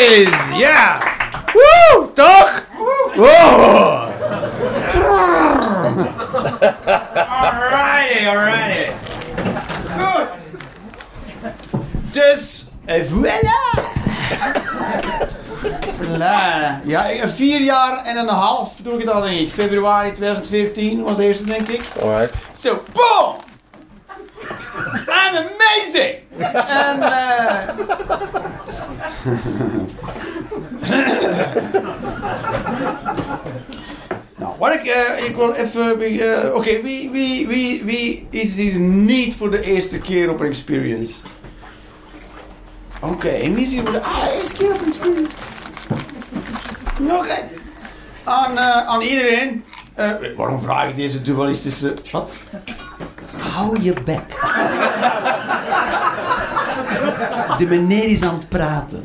is! Ja! Woe! Toch? Wow! Alrighty, alrighty. Goed. Dus, en voilà. voilà. Ja, eh, vier jaar en een half doe ik het al, denk ik. Februari 2014 was de eerste, denk ik. Alright. Zo, boom! I'm amazing! En, eh nou, wat ik, eh, ik wil even... eh, Oké, wie, wie, wie, wie is hier niet voor de eerste keer op een experience? Oké, en wie is hier voor de allereerste keer op een experience? Oké. Aan, eh, aan iedereen. Waarom vraag ik deze dualistische... Wat? Hou je bek. De meneer is aan het praten.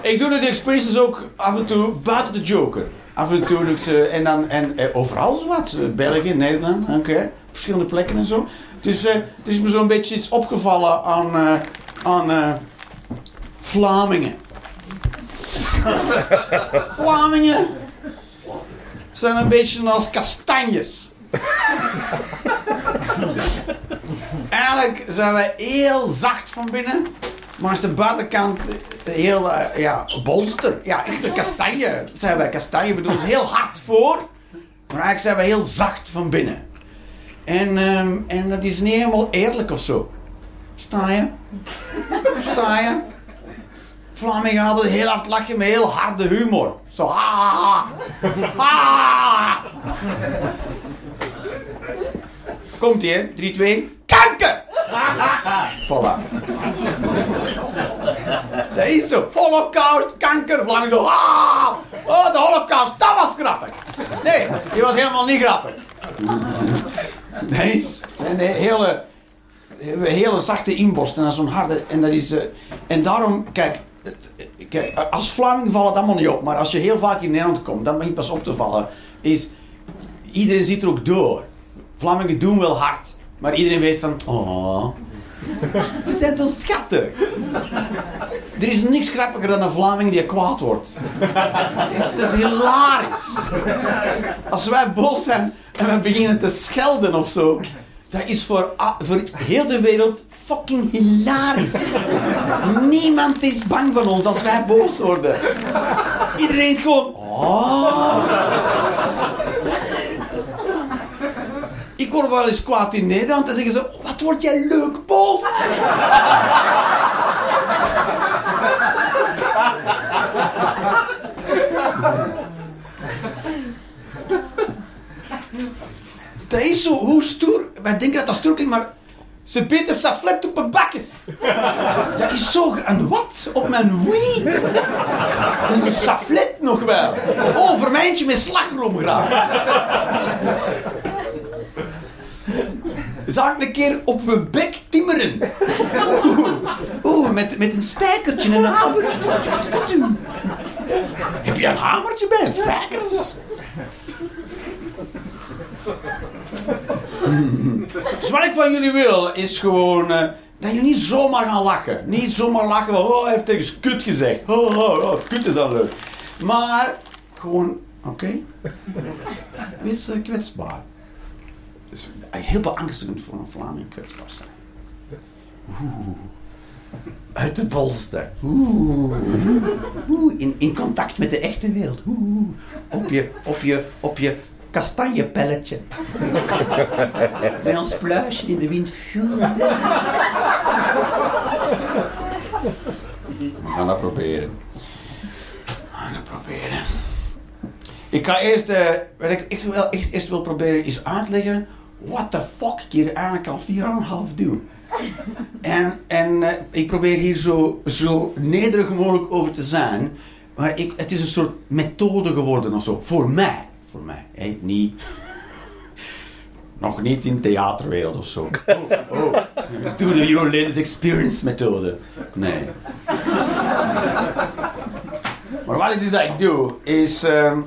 ik doe de experiences ook af en toe buiten de joker. Af en toe en dan en, eh, overal zo wat. Eh, België, Nederland, oké. Verschillende plekken en zo. Dus eh, er is me zo'n beetje iets opgevallen aan, aan eh, Vlamingen. Vlamingen zijn een beetje als kastanjes. Eigenlijk zijn wij heel zacht van binnen, maar is de buitenkant eh, heel eh, ja, bolster. Ja, echt een kastanje. Zijn wij kastanje, we ons heel hard voor, maar eigenlijk zijn wij heel zacht van binnen. En, ehm, en dat is niet helemaal eerlijk of zo. Sta je? Sta je? Vlamingen altijd heel hard lachen met heel harde humor. Zo, ah, ah. Komt ie, hè? 3, 2. Voilà. Dat is zo. Holocaust, kanker, Vlamingen zo. Ah! Oh, de holocaust, dat was grappig. Nee, die was helemaal niet grappig. Dat is een hele, een hele zachte inborst en zo'n harde. En, dat is, eh, en daarom, kijk, het- kijk, als Vlaming valt het allemaal niet op, maar als je heel vaak in Nederland komt, dan begint pas op te vallen, is iedereen ziet er ook door. Vlamingen doen wel hard, maar iedereen weet van, oh, ze zijn zo schattig. Er is niks grappiger dan een Vlaming die kwaad wordt. Dat is, dat is hilarisch. Als wij boos zijn en we beginnen te schelden of zo, dat is voor, voor heel de wereld fucking hilarisch. Niemand is bang van ons als wij boos worden. Iedereen gewoon. Oh. Ik word wel eens kwaad in Nederland en zeggen ze: "Oh, Wat word jij leuk boos? Dat is zo, hoe stoer. Wij denken dat dat stoer klinkt, maar ze beten saflet op mijn bakjes. Dat is zo. En wat? Op mijn wie? Een saflet nog wel. Oh, voor mijn eentje met slagroom graag. Ik een keer op mijn bek timmeren? Oeh, oeh met, met een spijkertje en een hamertje. Heb je een hamertje bij? Spijkers? Dus wat ik van jullie wil, is gewoon eh, dat jullie niet zomaar gaan lachen. Niet zomaar lachen van, oh, hij heeft tegen kut gezegd. Oh, oh, oh, kut is dan leuk. Maar gewoon, oké. Wees eh, kwetsbaar. Is heel beangstigend voor een Vlaming kwetsbaar zijn. Oeh. Uit de bolster. Oeh. Oeh. In, in contact met de echte wereld. Oeh. Op je, op je, op je kastanjepelletje. Bij ons pluisje in de wind. We gaan dat proberen. We gaan dat proberen. Ik ga eerst, eh, wat ik, ik wil, echt eerst wil proberen is uitleggen what the fuck ik hier eigenlijk al 4,5 doe. En, en eh, ik probeer hier zo, zo nederig mogelijk over te zijn. Maar ik, het is een soort methode geworden of zo. Voor mij. Voor mij. Hè? Niet... Nog niet in de theaterwereld of zo. Oh, oh. Do the Your Latest Experience methode. Nee. Maar wat het is dat ik doe, is... ehm,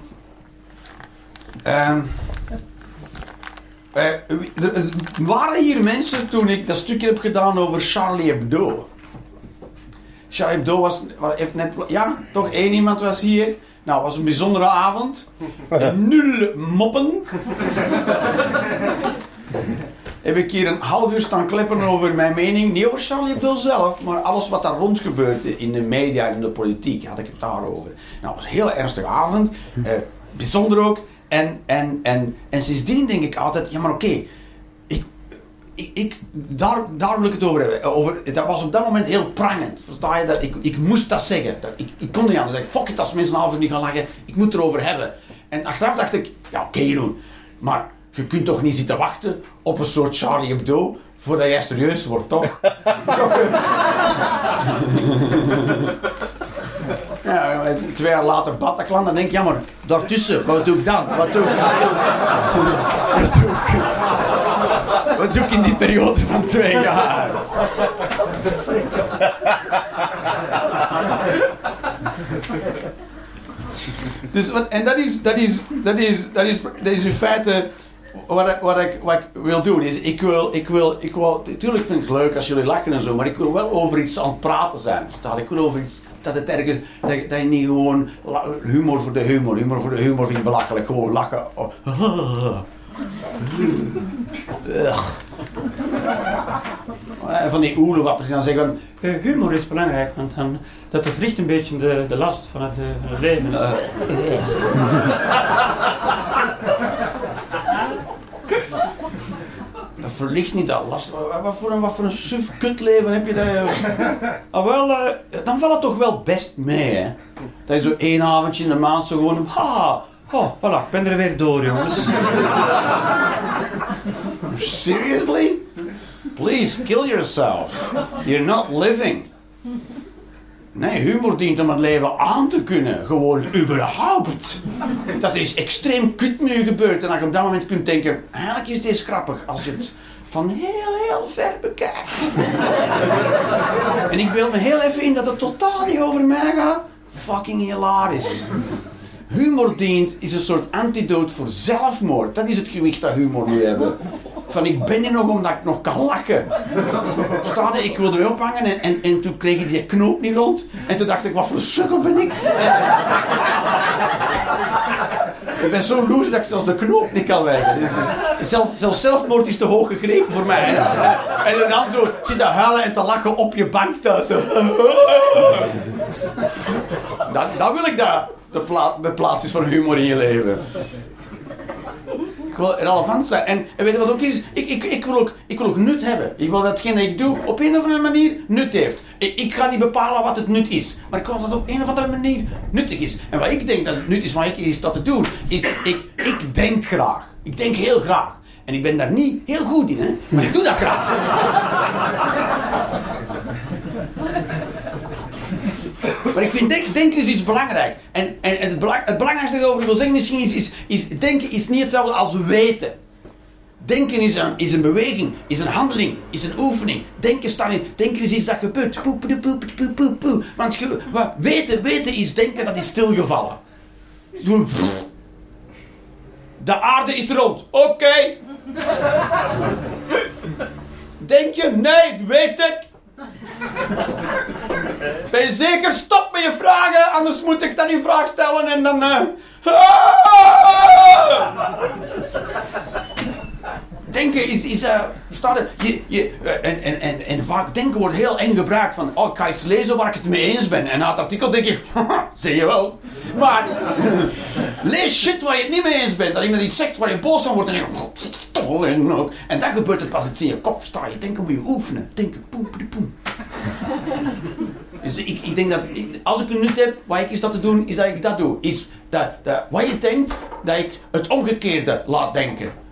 Eh, er waren hier mensen toen ik dat stukje heb gedaan over Charlie Hebdo. Charlie Hebdo was, was- heeft net... Ja, toch één iemand was hier. Nou, het was een bijzondere avond. Nul moppen. heb ik hier een half uur staan kleppen over mijn mening. Niet over Charlie Hebdo zelf, maar alles wat daar rond gebeurde in de media en in de politiek. Had ik het daarover. Nou, het was een heel ernstige avond. Eh, bijzonder ook. En, en, en, en sindsdien denk ik altijd, ja maar oké, ik, ik, ik, daar, daar wil ik het over hebben. Over, dat was op dat moment heel prangend. Versta je dat? Ik, ik moest dat zeggen. Dat, ik, ik kon niet anders zeggen. Fuck it, als mensen uur niet gaan lachen. Ik moet het erover hebben. En achteraf dacht ik, ja oké Jeroen, maar je kunt toch niet zitten wachten op een soort Charlie Hebdo voordat jij serieus wordt, toch? Toch, eh? Ja, twee jaar later Bataclan, dan denk je, ja maar, daartussen, wat doe ik dan? Wat doe ik? Wat doe ik? Wat doe ik in die periode van twee jaar? Dus, en dat is, dat, is, dat, is, dat, is, dat is in feite wat ik, wat, ik, wat ik wil doen. Is ik wil, ik wil, ik wil, natuurlijk vind ik het leuk als jullie lachen en zo, maar ik wil wel over iets aan het praten zijn. Verstaan? Ik wil over iets, dat het ergens, dat, je- dat je niet gewoon humor voor de humor, humor voor de humor vind ik belachelijk, gewoon lachen. Oh. Van die oelewappers die dan zeggen, Eh, humor is belangrijk, want dan, dat verlicht een beetje de, de last van het, eh, van het leven. Eh, dat verlicht niet dat last. Wat, voor een, wat voor een suf kutleven heb je dat? joh? Ah, wel, eh, dan valt het toch wel best mee, hè? Dat je zo één avondje in de maand zo gewoon, ha, oh, voilà, ik ben er weer door, jongens. Seriously? Please kill yourself. You're not living. Nee, humor dient om het leven aan te kunnen. Gewoon überhaupt. Dat is extreem kut nu gebeurd. En dat je op dat moment kunt denken... Eigenlijk is dit grappig als je het van heel, heel ver bekijkt. en ik beeld me heel even in dat het totaal niet over mij gaat. Fucking hilarisch. Humor dient is een soort antidoot voor zelfmoord. Dat is het gewicht dat humor moet hebben. Van ik ben hier nog omdat ik nog kan lachen. Staat ik wilde me ophangen en, en, en toen kreeg ik die knoop niet rond. En toen dacht ik, wat voor sukkel ben ik? ik ben zo loser dat ik zelfs de knoop niet kan leggen. Dus, zelf, zelfs zelfmoord is te hoog gegrepen voor mij. En dan zo zit te huilen en te lachen op je bank thuis. Dan, dan wil ik dat de, pla de plaats is van humor in je leven. Ik wil relevant zijn. En, en weet je wat ook is? Ik, ik, ik, wil ook, ik wil ook nut hebben. Ik wil dat hetgeen dat ik doe op een of andere manier nut heeft. Ik, ik ga niet bepalen wat het nut is. Maar ik wil dat het op een of andere manier nuttig is. En wat ik denk dat het nut is van ik is dat te doen, is ik, ik denk graag. Ik denk heel graag. En ik ben daar niet heel goed in, hè? maar ik doe dat graag. Maar ik vind denk, denken is iets belangrijk. En, en, en het, belang, het belangrijkste dat ik over wil zeggen misschien is, is, is... Denken is niet hetzelfde als weten. Denken is een, is een beweging, is een handeling, is een oefening. Denken, staat in, denken is iets dat gebeurt. Poe, poe, poe, poe, poe, poe, poe. Want ge- wat, weten, weten is denken dat is stilgevallen. De aarde is rond. Oké. Denk je? Nee, weet ik. Ben je zeker? Stop met je vragen, anders moet ik dan die vraag stellen en dan... eh, Denken is... is versta je? je, eh, en, en, en, en vaak denken wordt heel eng gebruikt van... Oh, ik ga iets lezen waar ik het mee eens ben. En na het artikel denk ik... Zie je wel. Maar... lees shit waar je het niet mee eens bent. Dat iemand iets zegt waar je boos van wordt. En denk je... "Godverdomme, en ook." En dan gebeurt het pas iets in je kop. Sta je denken moet je oefenen. Denken, poem, poem. Dus ik, ik denk dat, als ik een nut heb, wat ik is dat te doen, is dat ik dat doe. Is dat, dat wat je denkt, dat ik het omgekeerde laat denken.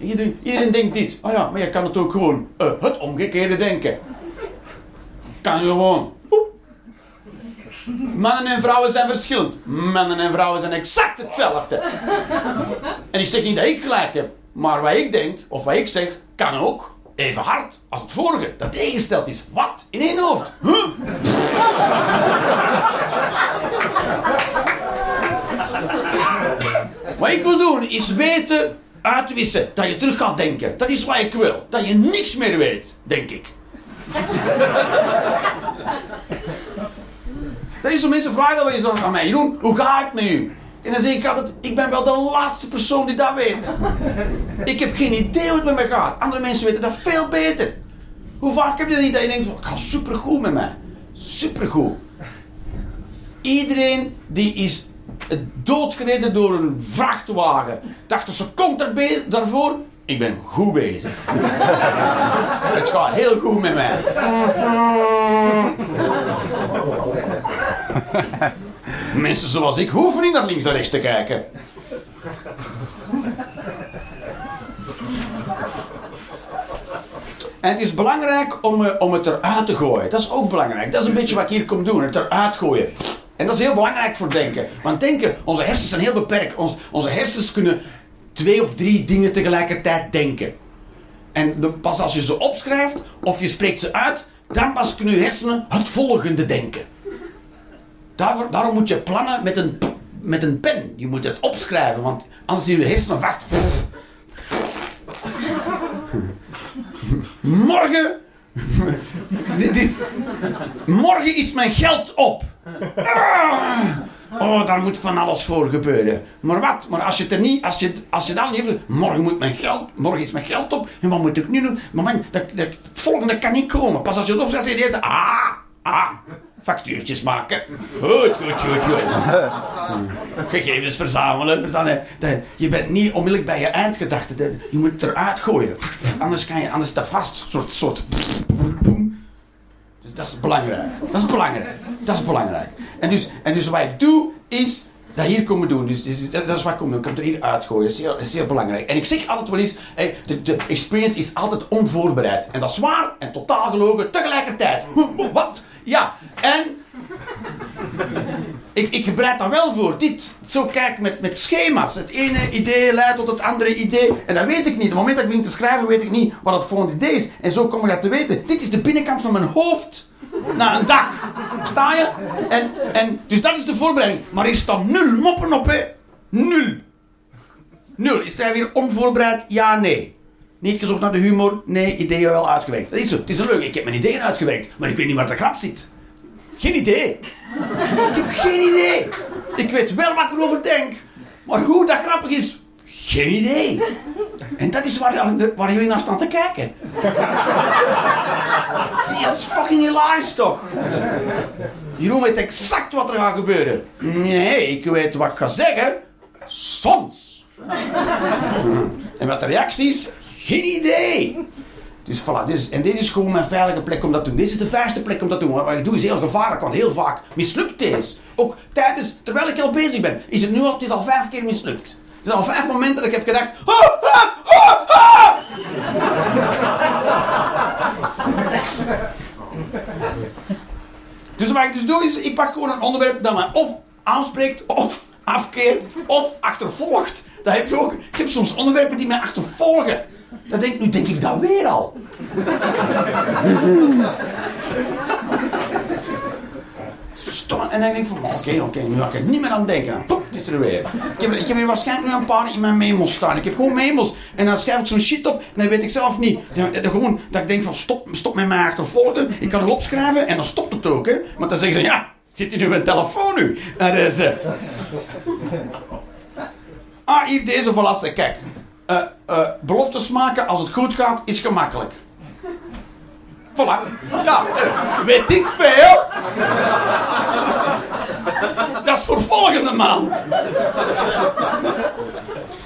Iedereen, denkt dit. Oh ja, maar je kan het ook gewoon eh, het omgekeerde denken. Kan gewoon. Mannen en vrouwen zijn verschillend. Mannen en vrouwen zijn exact hetzelfde. En ik zeg niet dat ik gelijk heb, maar wat ik denk, of wat ik zeg, kan ook even hard als het vorige, dat tegengesteld is. Wat? In één hoofd? Wat ik wil doen, is weten uitwissen, dat je terug gaat denken. Dat is wat ik wil. Dat je niks meer weet, denk ik. dat is zo mensen vragen wel eens aan mij. Jeroen, hoe gaat het met u? En dan zeg ik altijd, ik ben wel de laatste persoon die dat weet. Ik heb geen idee hoe het met me gaat. Andere mensen weten dat veel beter. Hoe vaak heb je dat niet dat je denkt, van, gaat supergoed met mij. Supergoed. Iedereen die is doodgereden door een vrachtwagen. Dacht een seconde daarvoor, ik ben goed bezig. het gaat heel goed met mij. Mensen zoals ik hoeven niet naar links en rechts te kijken. En het is belangrijk om, eh, om het eruit te gooien. Dat is ook belangrijk. Dat is een beetje wat ik hier kom doen. Het eruit gooien. En dat is heel belangrijk voor denken. Want denken, onze hersens zijn heel beperkt. Ons, onze hersens kunnen twee of drie dingen tegelijkertijd denken. En pas als je ze opschrijft of je spreekt ze uit, dan pas kunnen je hersenen het volgende denken. Daarvoor, daarom moet je plannen met een, met een pen. Je moet het opschrijven, want anders zie je hersenen vast. Morgen. Dit is, morgen is mijn geld op. Ah. Oh, daar moet van alles voor gebeuren. Maar wat? Maar als je het er niet, als je, als je dan niet morgen moet mijn geld, morgen is mijn geld op. En wat moet ik nu doen? Moment, dat, dat, het volgende kan niet komen. Pas als je het opschrijft, zeg je eerst, ah, ah, factuurtjes maken. Goed, goed, goed, goed. Gegevens verzamelen. verzamelen. Je bent niet onmiddellijk bij je eindgedachte. Je moet het eruit gooien. Anders kan je, anders dat vast, soort, soort. Dat is belangrijk. Dat is belangrijk. Dat is belangrijk. En dus, en dus wat ik doe, is dat hier komen doen. Dus, dus dat, is wat ik kom doen. Ik kan het er hier uitgooien. Dat is, heel, belangrijk. En ik zeg altijd wel eens, de, experience is altijd onvoorbereid. En dat is waar en totaal gelogen tegelijkertijd. Wat? Ja. En ik, ik bereid dat wel voor. Dit, zo kijk met, met schema's. Het ene idee leidt tot het andere idee. En dat weet ik niet. Op het moment dat ik begin te schrijven, weet ik niet wat het volgende idee is. En zo kom ik dat te weten. Dit is de binnenkant van mijn hoofd. Na een dag. Sta je? En, en, dus dat is de voorbereiding. Maar er staat nul moppen op, hè. Nul. Nul. Is hij weer onvoorbereid? Ja, nee. Niet gezocht naar de humor? Nee, ideeën wel uitgewerkt. Dat is zo. Het is leuk. Ik heb mijn ideeën uitgewerkt. Maar ik weet niet waar de grap zit. Geen idee. Ik heb geen idee. Ik weet wel wat ik erover denk. Maar hoe dat grappig is, geen idee. En dat is waar, waar jullie naar staan te kijken. Dat is fucking hilarisch toch? Jeroen weet exact wat er gaat gebeuren. Nee, ik weet wat ik ga zeggen. Soms. En wat de reactie is, geen idee. Dus voilà, dus, en dit is gewoon mijn veilige plek om dat te doen. Dit is de veiligste plek om dat te doen. Wat ik doe is heel gevaarlijk, want heel vaak mislukt deze. Ook tijdens, terwijl ik al bezig ben, is het nu al, het is al vijf keer mislukt. Zijn al vijf momenten dat ik heb gedacht, dus wat ik dus doe is, ik pak gewoon een onderwerp dat mij of aanspreekt, of afkeert, of achtervolgt. Dat heb je ook. Ik heb soms onderwerpen die mij achtervolgen. Dan denk, nu denk ik dat weer al. Stom. En dan denk ik van, oké, oké, nu ga ik er niet meer aan denken. Ik heb, ik heb hier waarschijnlijk nu een paar in mijn memos staan. Ik heb gewoon memos. En dan schrijf ik zo'n shit op. En dan weet ik zelf niet. Dan, gewoon dat ik denk van, stop, stop met mij achtervolgen. Ik kan het opschrijven en dan stopt het ook. Hè. Maar dan zeggen ze, ja, zit hier nu een telefoon nu? En dan is, uh... Ah, hier deze verlassen. Kijk, uh, uh, beloftes maken als het goed gaat is gemakkelijk. Voilà. Ja, weet ik veel. Dat is voor volgende maand.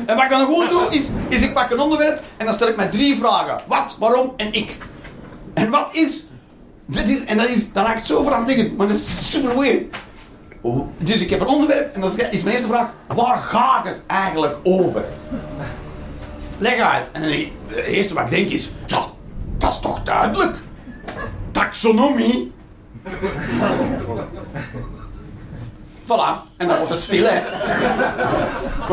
En wat ik dan gewoon doe, is, is ik pak een onderwerp en dan stel ik mij drie vragen. Wat, waarom en ik. En wat is... Dit is en dat is, raak ik zo dingen, maar dat is super weird. Dus ik heb een onderwerp en dan is mijn eerste vraag, waar gaat het eigenlijk over? Leg uit. En het eerste wat ik denk is, ja, dat is toch duidelijk. Taxonomie. Voilà. En dan wordt het stil, hè.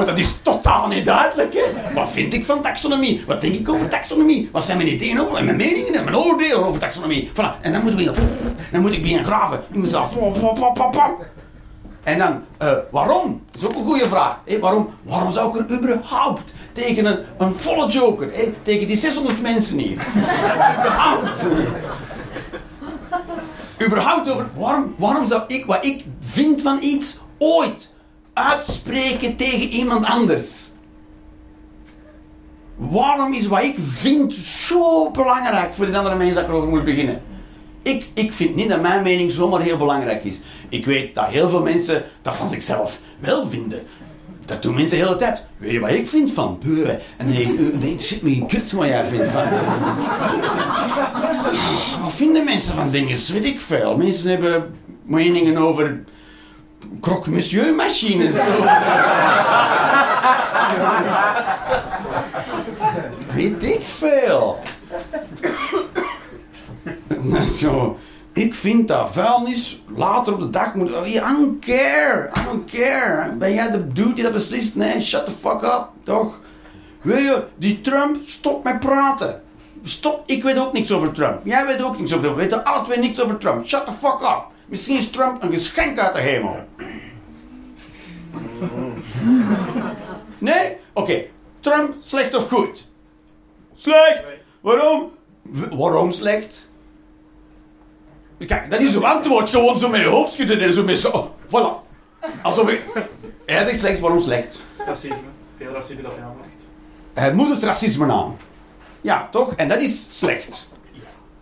Dat is totaal niet duidelijk, hè. Wat vind ik van taxonomie? Wat denk ik over taxonomie? Wat zijn mijn ideeën over en mijn meningen en mijn oordelen over taxonomie? Voilà. En dan moet ik, dan moet ik beginnen graven in mezelf. En dan, uh, waarom? Dat is ook een goede vraag. Hey, waarom, waarom zou ik er überhaupt tegen een, een volle joker. Hè? Tegen die 600 mensen hier. Überhaupt. Überhaupt over... Waarom, waarom zou ik wat ik vind van iets ooit uitspreken tegen iemand anders? Waarom is wat ik vind zo belangrijk voor de andere mensen dat ik erover moet beginnen? Ik, ik vind niet dat mijn mening zomaar heel belangrijk is. Ik weet dat heel veel mensen dat van zichzelf wel vinden. Dat doen mensen de hele tijd. Weet je wat ik vind van? Buh. En dan denk ik, nee, het zit me in kut wat jij vindt van. Wat vinden mensen van dingen? Weet ik veel. Mensen hebben meningen over croque monsieur machines. Weet ik veel. Zo. Ik vind dat vuilnis later op de dag moet... Oh, I don't care. I don't care. Ben jij de dude die dat beslist? Nee, shut the fuck up. Toch? Weet je, die Trump, stop met praten. Stop, ik weet ook niks over Trump. Jij weet ook niks over Trump. We weten alle twee niks over Trump. Shut the fuck up. Misschien is Trump een geschenk uit de hemel. Nee? Oké. Trump, slecht of goed? Slecht. Waarom? Waarom slecht? Kijk, dat is uw antwoord. Gewoon zo met je hoofd schudden en zo met zo... oh, Voilà. Alsof ik... Hij zegt slecht, waarom slecht? Racisme. Veel racisme dat je aanlegt. Hij moedigt racisme aan. Ja, toch? En dat is slecht.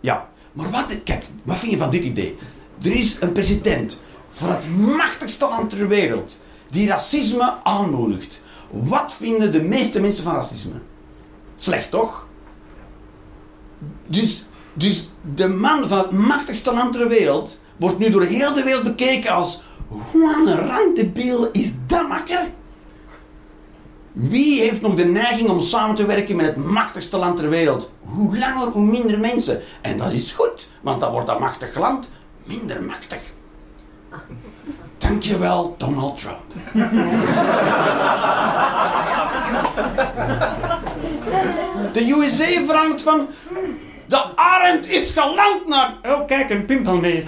Ja. Maar wat... Kijk, wat vind je van dit idee? Er is een president van het machtigste land ter wereld die racisme aanmoedigt. Wat vinden de meeste mensen van racisme? Slecht, toch? Dus, dus de man van het machtigste land ter wereld wordt nu door heel de wereld bekeken als hoe aan is dat makker? Wie heeft nog de neiging om samen te werken met het machtigste land ter wereld? Hoe langer, hoe minder mensen. En dat is goed, want dan wordt dat machtig land minder machtig. Dankjewel, Donald Trump. De USA verandert van... De arend is geland naar... Oh, kijk, een pimpelmees.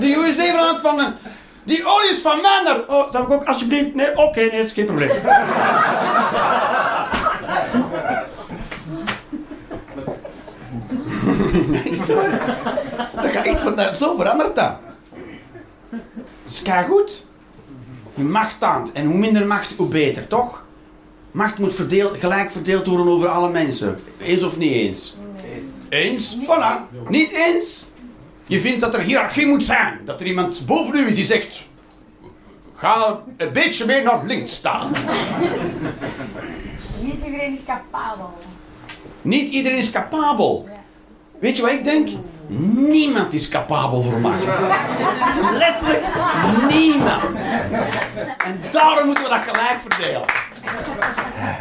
De USA verandert van... een- Die olie is van naar... Oh, zou ik ook alsjeblieft... Nee, oké, nee, is geen probleem. Dat gaat echt van, zo verandert dat. Dat is goed. Je macht taant. En hoe minder macht, hoe beter, toch? Macht moet verdeeld, gelijk verdeeld worden over alle mensen. Eens of niet eens? Eens? Voilà. Niet eens? Je vindt dat er hiërarchie moet zijn. Dat er iemand boven u is die zegt... Ga een beetje meer naar links staan. Niet iedereen is capabel. Niet iedereen is capabel. Weet je wat ik denk? Niemand is capabel voor macht. Letterlijk niemand. En daarom moeten we dat gelijk verdelen.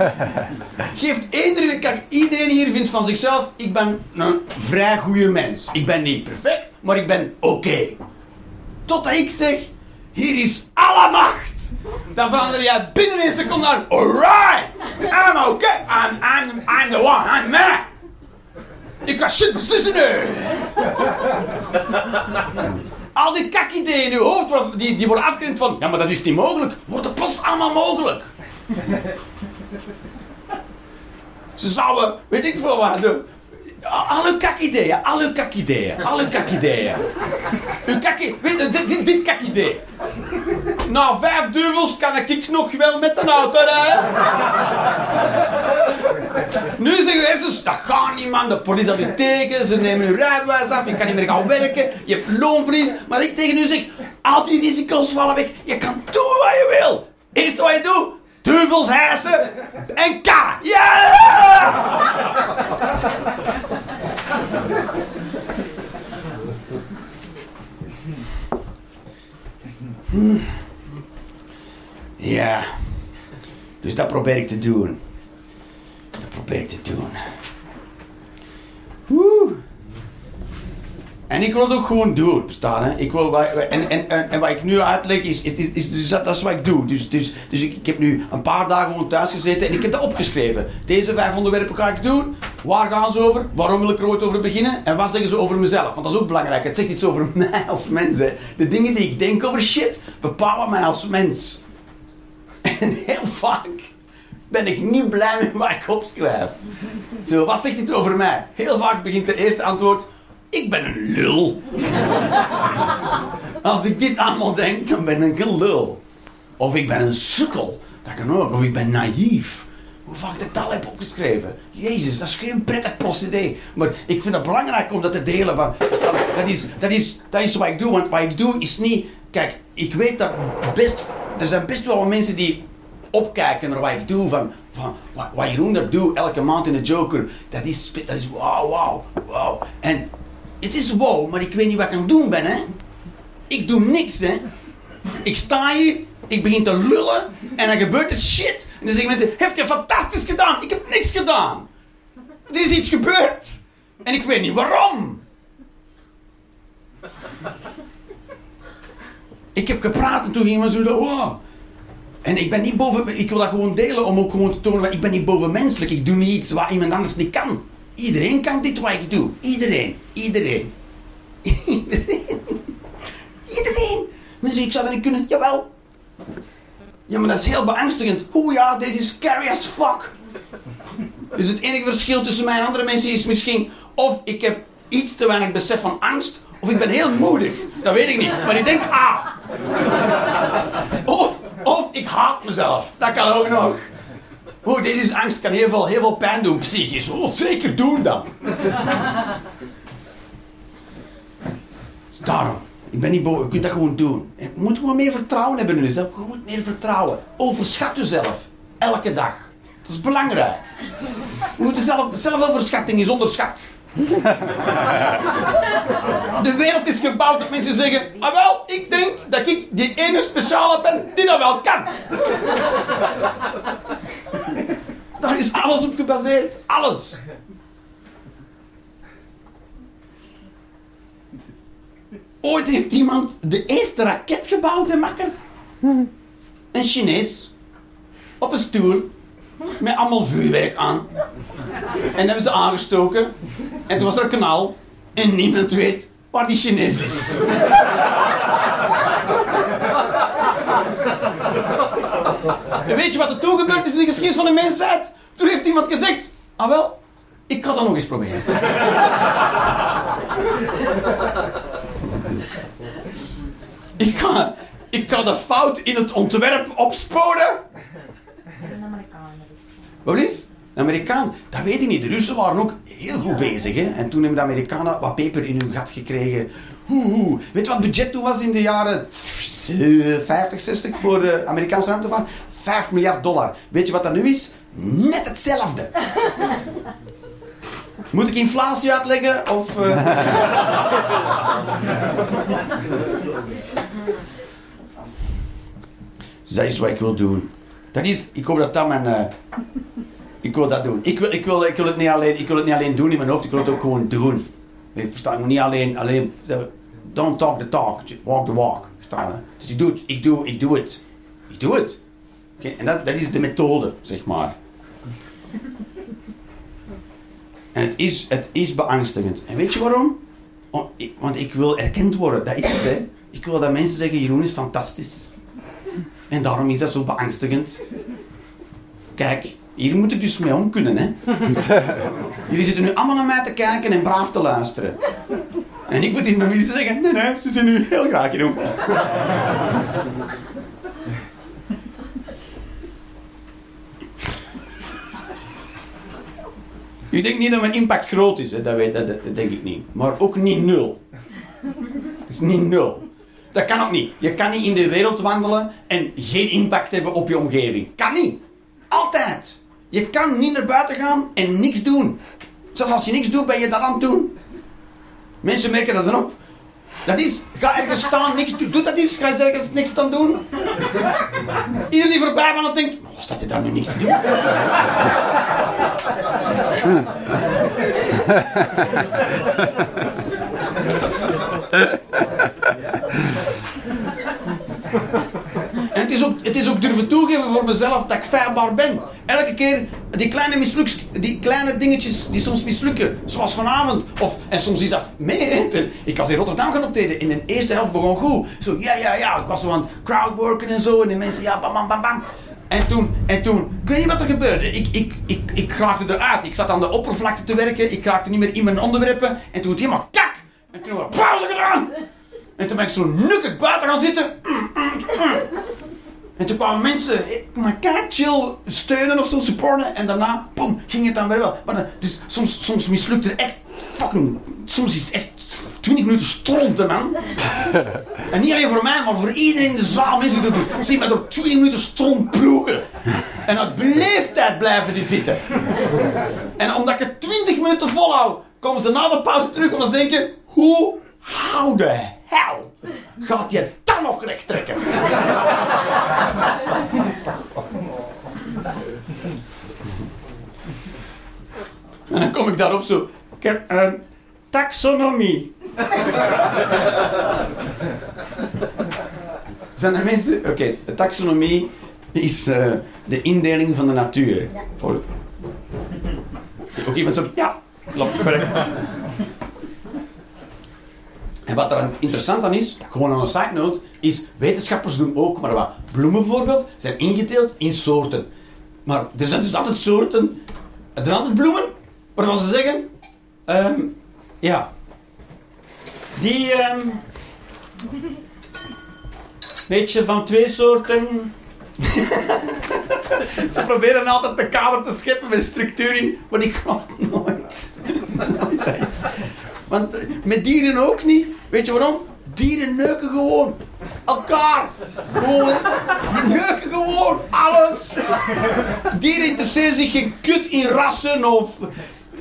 Geeft iedereen, kijk, iedereen hier vindt van zichzelf, ik ben een vrij goede mens. Ik ben niet perfect, maar ik ben oké. Totdat ik zeg, hier is alle macht. Dan verander jij binnen een seconde naar, alright, I'm okay, I'm, I'm, I'm the one, I'm me. Ik kan shit beslissen nu. Al die kakideeën in uw hoofd die, die worden afgerend van, ja maar dat is niet mogelijk, worden plots allemaal mogelijk. Ze zouden, weet ik veel wat, doen. Al uw kakideeën, al uw kakideeën, al uw kakideeën. Uw kakkie, weet je, dit, dit, dit kakidee. Na vijf duivels kan ik nog wel met een auto rijden. Nu zeggen hersens, dat gaat niet man, de politie zal je tegen, ze nemen je rijbewijs af, je kan niet meer gaan werken, je hebt loonverlies. Maar ik tegen u zeg, al die risico's vallen weg, je kan doen wat je wil. Eerst wat je doet, duivels hijsen en K. Ja! Ja. Dus dat probeer ik te doen. Dat probeer ik te doen. Woe. En ik wil het ook gewoon doen, verstaan hè? Ik wil, en, en, en, wat ik nu uitleg is, is, is, dus dat, dat is wat ik doe. Dus, dus, dus ik, ik heb nu een paar dagen gewoon thuis gezeten en ik heb dat opgeschreven. Deze vijf onderwerpen ga ik doen. Waar gaan ze over? Waarom wil ik er ooit over beginnen? En wat zeggen ze over mezelf? Want dat is ook belangrijk. Het zegt iets over mij als mens. Hè. De dingen die ik denk over shit bepalen mij als mens. En heel vaak ben ik niet blij met wat ik opschrijf. Zo, wat zegt dit over mij? Heel vaak begint de eerste antwoord: Ik ben een lul. Als ik dit allemaal denk, dan ben ik een lul. Of ik ben een sukkel. Dat kan ook. Of ik ben naïef. Hoe vaak ik dat al heb opgeschreven. Jezus, dat is geen prettig procedé. Maar ik vind het belangrijk om dat te delen. Van, dat, is, dat, is, dat is wat ik doe. Want wat ik doe is niet... Kijk, ik weet dat best... Er zijn best wel mensen die opkijken naar wat ik doe. Van, van wat, wat Jeroen dat doet elke maand in de Joker. Dat is, dat is wauw, wauw, wauw. En het is wow, maar ik weet niet wat ik aan het doen ben, hè. Ik doe niks, hè. Ik sta hier, ik begin te lullen en dan gebeurt er shit. En dan zeggen mensen, heeft je fantastisch gedaan? Ik heb niks gedaan. Er is iets gebeurd. En ik weet niet waarom. Ik heb gepraat en toen ging iemand zo, wow. En ik ben niet boven, ik wil dat gewoon delen om ook gewoon te tonen, ik ben niet bovenmenselijk. Ik doe niet iets wat iemand anders niet kan. Iedereen kan dit wat ik doe. Iedereen. Iedereen. Iedereen. Iedereen. Mensen, ik zou dat niet kunnen. Jawel. Ja, maar dat is heel beangstigend. Oeh ja, deze is scary as fuck. Dus het enige verschil tussen mij en andere mensen is misschien... Of ik heb iets te weinig besef van angst... Of ik ben heel moedig. Dat weet ik niet. Maar ik denk, ah. Of, of ik haat mezelf. Dat kan ook nog. Oeh, dit is angst. Kan heel veel, heel veel pijn doen, psychisch. Oh, zeker doen dan. Dus daarom. Ik ben niet boven. Je kunt dat gewoon doen. Je moet gewoon meer vertrouwen hebben in jezelf. Je moet meer vertrouwen. Overschat jezelf. Elke dag. Dat is belangrijk. We moeten zelf, zelfoverschatting is onderschat. De wereld is gebouwd dat mensen zeggen: Ah wel, ik denk dat ik die ene speciale ben die dat wel kan. Daar is alles op gebaseerd. Alles. Ooit heeft iemand de eerste raket gebouwd, hè, makker? Een Chinees. Op een stoel. Met allemaal vuurwerk aan. En hebben ze aangestoken. En toen was er een kanaal. En niemand weet waar die Chinees is. weet je wat er toen gebeurd is in de geschiedenis van de mensheid? Toen heeft iemand gezegd, ah wel, ik ga dat nog eens proberen. ik, ga, ik ga de fout in het ontwerp opsporen. Wat lief? De Amerikaan, dat weet ik niet. De Russen waren ook heel goed bezig. Hè? En toen hebben de Amerikanen wat peper in hun gat gekregen. Hoe. Weet je wat het budget toen was in de jaren 50, 60 voor de Amerikaanse ruimtevaart? 5 miljard dollar. Weet je wat dat nu is? Net hetzelfde. Moet ik inflatie uitleggen? Of, uh... dus dat is wat ik wil doen. Dat is, ik hoop dat dat mijn... Uh... Ik wil dat doen. Ik wil, ik, wil, ik, wil het niet alleen, ik wil het niet alleen doen in mijn hoofd, ik wil het ook gewoon doen. Ik versta ik niet alleen, alleen... Don't talk the talk, walk the walk. Verstaan? Dus ik doe het, ik doe, ik doe het. Ik doe het. En dat, dat is de methode, zeg maar. En het is, het is beangstigend. En weet je waarom? Want ik wil erkend worden. Dat is het, hè. Ik wil dat mensen zeggen, Jeroen is fantastisch. En daarom is dat zo beangstigend. Kijk, hier moet ik dus mee om kunnen, hè. Jullie zitten nu allemaal naar mij te kijken en braaf te luisteren. En ik moet in mijn mensen zeggen, nee, nee, ze zitten nu heel graag Jeroen. Ik denk niet dat mijn impact groot is, hè. Dat, weet, dat, dat, denk ik niet. Maar ook niet nul. Het is niet nul. Dat kan ook niet. Je kan niet in de wereld wandelen en geen impact hebben op je omgeving. Kan niet. Altijd. Je kan niet naar buiten gaan en niks doen. Zelfs als je niks doet, ben je dat aan het doen. Mensen merken dat erop. Dat is, ga ergens staan, niks doen. Doe dat eens, ga je ergens niks aan doen. Iedereen die voorbij gaat, denkt, wat staat hij daar nu niks te doen? En het is, ook, het is ook durven toegeven voor mezelf dat ik feilbaar ben. Elke keer die kleine, misluks, die kleine dingetjes die soms mislukken. Zoals vanavond. Of, en soms is dat meer. Ik was in Rotterdam gaan optreden. In de eerste helft begon goed. Zo, ja, ja, ja. Ik was zo aan het crowdworken en zo. En die mensen, ja, bam, bam, bam, bam. En toen, en toen, ik weet niet wat er gebeurde. Ik, ik, ik, ik raakte eruit. Ik zat aan de oppervlakte te werken. Ik raakte niet meer in mijn onderwerpen. En toen het helemaal kak. En toen ik pauze gedaan. En toen ben ik zo nukkig buiten gaan zitten. En toen kwamen mensen maar kei chill steunen of zo, supporten. En daarna, boom, ging het dan weer wel. Maar dan, dus soms, soms mislukte het echt fucking... Soms is het echt 20 minuten stronten, man. en niet alleen voor mij, maar voor iedereen in de zaal. Mensen die doen, zie me door 20 minuten stront ploegen. En dat bleef tijd blijven die zitten. En omdat ik het 20 minuten volhoud, komen ze na de pauze terug om te denken... Hoe hou de hel gaat je dan nog recht trekken? En dan kom ik daarop zo. Ik heb een taxonomie. Zijn er mensen... Oké, de taxonomie is eh, de indeling van de natuur. Voor... Ook iemand zo... Ja, klopt. En wat er interessant aan is, gewoon aan een side note, is wetenschappers doen ook maar wat. Bloemen bijvoorbeeld zijn ingedeeld in soorten. Maar er zijn dus altijd soorten, er zijn altijd bloemen, waarvan ze zeggen, Ehm, ja. Die, ehm weet van twee soorten. Ze proberen altijd de kader te scheppen met structuur in, maar die klopt nooit. Want met dieren ook niet. Weet je waarom? Dieren neuken gewoon. Elkaar. Gewoon. Die neuken gewoon. Alles. Dieren interesseren zich geen kut in rassen of...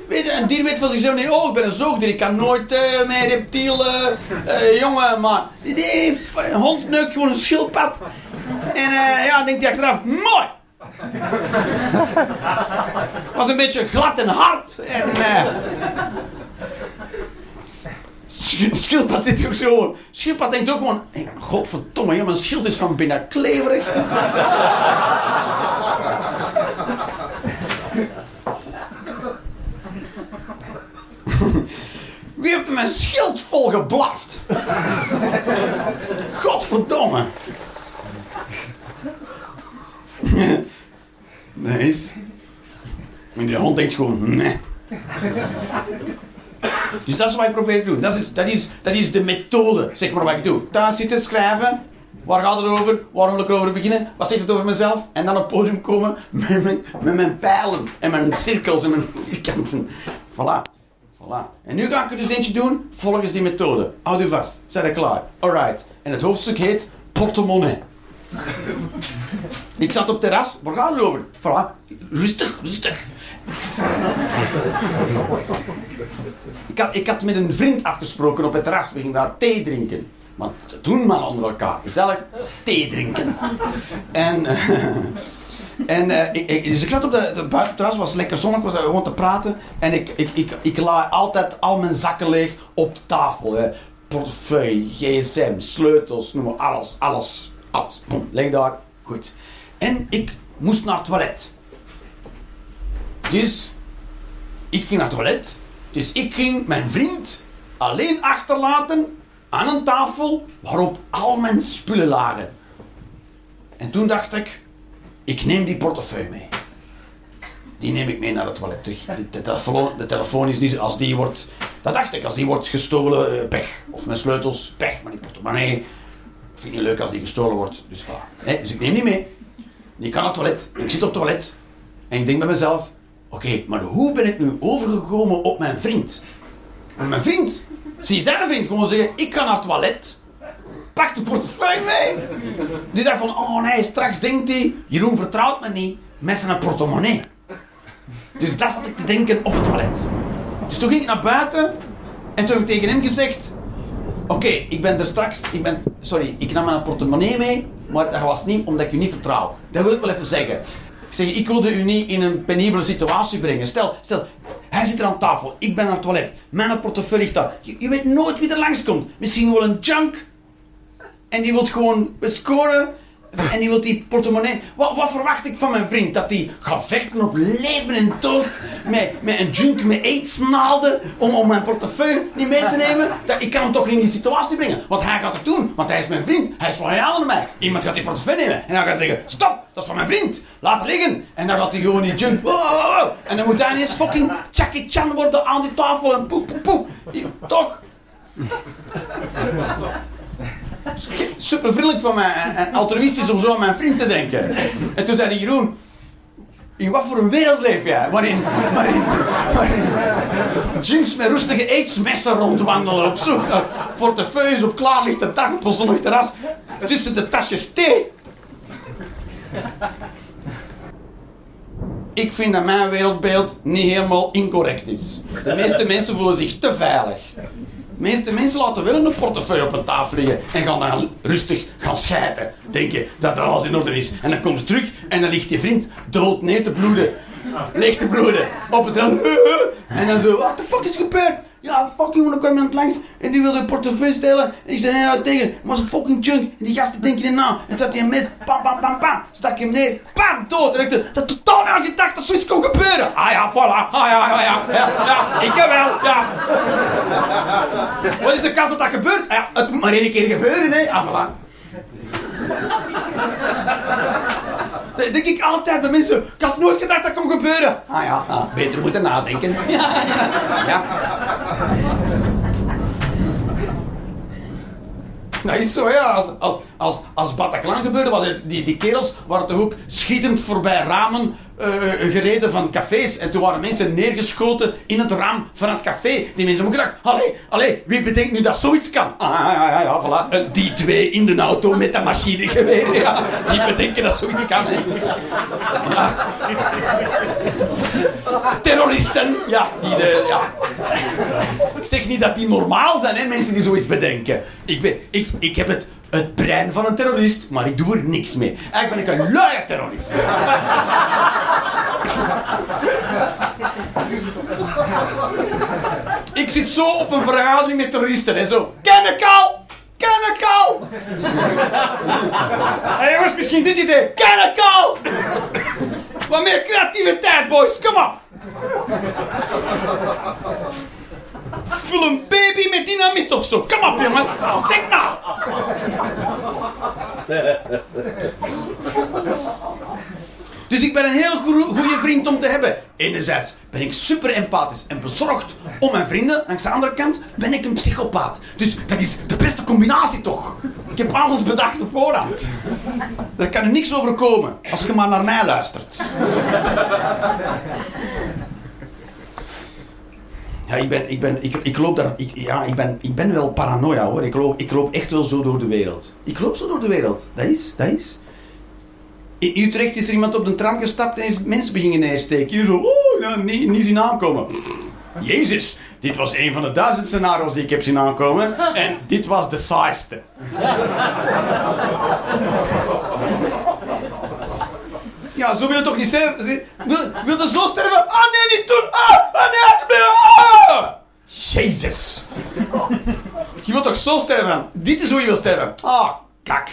Weet je, een dier weet van zichzelf niet, oh, ik ben een zoogdier, ik kan nooit eh met reptiel, eh, jongen, maar die, een hond neukt gewoon een schildpad. En eh, ja, dan denkt hij achteraf, mooi. Was een beetje glad en hard. En, sch- schildpad zit ook zo. Schildpad denkt ook gewoon, godverdomme, mijn schild is van binnen kleverig. Wie heeft mijn schild vol geblaft? Godverdomme. Nee. En die hond denkt gewoon, nee. Dus dat is wat ik probeer te doen. Dat is, dat is, dat is de methode, zeg maar, wat ik doe. Thuis zitten, schrijven. Waar gaat het over? Waar wil ik over beginnen? Wat zegt het over mezelf? En dan op het podium komen met mijn, met mijn pijlen en mijn cirkels en mijn vierkanten. Voilà. Voilà. En nu ga ik er dus eentje doen volgens die methode. Houd u vast. Zijn er klaar? Alright. En het hoofdstuk heet portemonnee. Ik zat op terras. Waar gaat het over? Rustig, rustig. Ik had, ik had met een vriend afgesproken op het terras. We gingen daar thee drinken. Want toen maar onder elkaar. Gezellig thee drinken. En, eh, en eh, ik- dus ik zat op de, de buitenterras, was lekker zonnig, was gewoon te praten. En ik, ik, ik, ik laai altijd al mijn zakken leeg op de tafel. Hè. Portefeuille, gsm, sleutels, noem maar alles, alles, alles. Boom, leg daar, goed. En ik moest naar het toilet. Dus ik ging naar het toilet. Dus ik ging mijn vriend alleen achterlaten aan een tafel waarop al mijn spullen lagen. En toen dacht ik, ik neem die portefeuille mee. Die neem ik mee naar het toilet terug. De, de telefoon, de telefoon is niet, als die wordt, dat dacht ik, als die wordt gestolen, eh, pech. Of mijn sleutels, pech. Maar die portemonnee, vind niet leuk als die gestolen wordt. Dus voilà. Dus ik neem die mee. Ik ga naar het toilet. Ik zit op het toilet. En ik denk bij mezelf, oké, maar hoe ben ik nu overgekomen op mijn vriend? En mijn vriend, zie zijn vriend gewoon zeggen, ik ga naar het toilet. Pak de portefeuille mee. Die dacht van, oh nee, straks denkt hij, Jeroen vertrouwt me niet met zijn portemonnee. Dus dat zat ik te denken op het toilet. Dus toen ging ik naar buiten en toen heb ik tegen hem gezegd, oké, ik ben er straks, ik ben, sorry, ik nam mijn portemonnee mee, maar dat was niet omdat ik u niet vertrouw. Dat wil ik wel even zeggen. Ik zeg, ik wilde u niet in een penibele situatie brengen. Stel, stel, hij zit er aan tafel, ik ben naar het toilet, mijn portefeuille ligt daar. Je, weet nooit wie er langskomt. Misschien wel een junk. En die wil gewoon scoren. En die wil die portemonnee. Wat, wat verwacht ik van mijn vriend? Dat hij gaat vechten op leven en dood. Met, met een junk met aidsnaalden. Om, om mijn portefeuille niet mee te nemen. Dat, ik kan hem toch niet in die situatie brengen. Want hij gaat het doen. Want hij is mijn vriend. Hij is loyaal naar mij. Iemand gaat die portefeuille nemen. En dan gaat zeggen: Stop, dat is van mijn vriend. Laat het liggen. En dan gaat hij gewoon die junk. En dan moet hij ineens fucking Jackie Chan worden aan die tafel. En poep, poep, poep. Toch? Super vriendelijk van mij en, altruïstisch om zo aan mijn vriend te denken. En toen zei hij, Jeroen, in wat voor een wereld leef jij? Waarin, waarin, waarin junks met roestige aidsmessen rondwandelen op zoek naar portefeuilles op klaarlichte dag op zonnig terras tussen de tasjes thee. Ik vind dat mijn wereldbeeld niet helemaal incorrect is. De meeste mensen voelen zich te veilig. Meeste mensen laten wel een portefeuille op een tafel liggen en gaan dan rustig gaan schijten. Denken dat er alles in orde is. En dan komt ze terug en dan ligt je vriend dood neer te bloeden. Leeg te bloeden. Op het rand. En dan zo, what the fuck is gebeurd? Ja, fucking, dan kwam iemand langs en die wilde een portefeuille stelen. En ik zei, nee, nou tegen, het was een fucking chunk. En die gasten denken niet na. En toen had hij een mes, pam, pam, pam, pam. Stak hem neer, pam, dood. En ik dacht, dat totaal niet aan gedacht dat zoiets kon gebeuren. Ah ja, voilà, ah ja, ja, ja, ja, ja, ik heb wel, ja. Wat is de kans dat dat gebeurt? Ah, ja, het moet maar één keer gebeuren, hè. Ah, voilà. Denk ik altijd bij mensen. Ik had nooit gedacht dat kon gebeuren. Ah ja, ah, beter moeten nadenken. Ja, ja, Dat is zo, ja. Als, als, als, als Bataclan gebeurde, was het, die, die kerels waren toch ook schietend voorbij ramen eh, gereden van cafés. En toen waren mensen neergeschoten in het raam van het café. Die mensen hebben gedacht, allee, allee, wie bedenkt nu dat zoiets kan? Ah, ja, ja, ja, voilà. Eh, die twee in de auto met dat machinegeweer, ja. Die bedenken dat zoiets kan, hè. Ja. Terroristen, ja. Die de, ja. Ik zeg niet dat die normaal zijn, hè, mensen die zoiets bedenken. Ik, ben, ik, ik heb het, het brein van een terrorist, maar ik doe er niks mee. Eigenlijk ben ik een luie terrorist. Ik zit zo op een vergadering met terroristen en zo. Kennekal! Kennekal! Hé hey jongens, misschien dit idee. Kennekal! Wat meer creativiteit, boys. Kom op! Vul een baby met dynamiet of zo. Kom op, jongens. Denk nou. Dus ik ben een heel goede vriend om te hebben. Enerzijds ben ik super empathisch en bezorgd om mijn vrienden. Aan de andere kant ben ik een psychopaat. Dus dat is de beste combinatie toch? Ik heb alles bedacht op voorhand. Daar kan er niks overkomen als je maar naar mij luistert. Ja, ik ben, ik ben, ik, ik loop daar, ik, ja, ik ben, ik ben wel paranoia hoor. Ik loop, ik loop echt wel zo door de wereld. Ik loop zo door de wereld. Dat is, dat is. In Utrecht is er iemand op de tram gestapt en mensen beginnen neersteken. Je zo, oh, ja, niet, niet zien aankomen. Jezus, dit was een van de duizend scenario's die ik heb zien aankomen. En dit was de saaiste. Ja, zo wil je toch niet sterven? Wil, wil je zo sterven? Ah, nee, niet doen! Ah, ah nee! Ah! Jezus! Je wilt toch zo sterven? Dit is hoe je wil sterven. Ah, kak.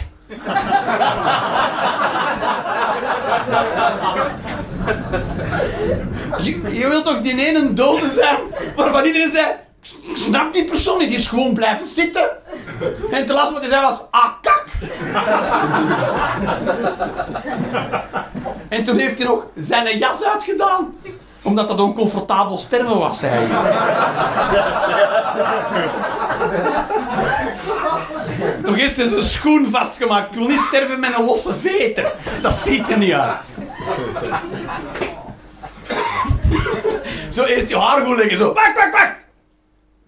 Je, je wilt toch die ene dode zijn waarvan iedereen zei... Snap die persoon niet, die is gewoon blijven zitten. En het laatste wat hij zei was... Ah, kak! En toen heeft hij nog zijn jas uitgedaan. Omdat dat oncomfortabel sterven was, zei hij. Toch eerst in zijn schoen vastgemaakt. Ik wil niet sterven met een losse veter. Dat ziet er niet uit. Zo eerst je haar goed leggen. Zo. Wacht, wacht, wacht.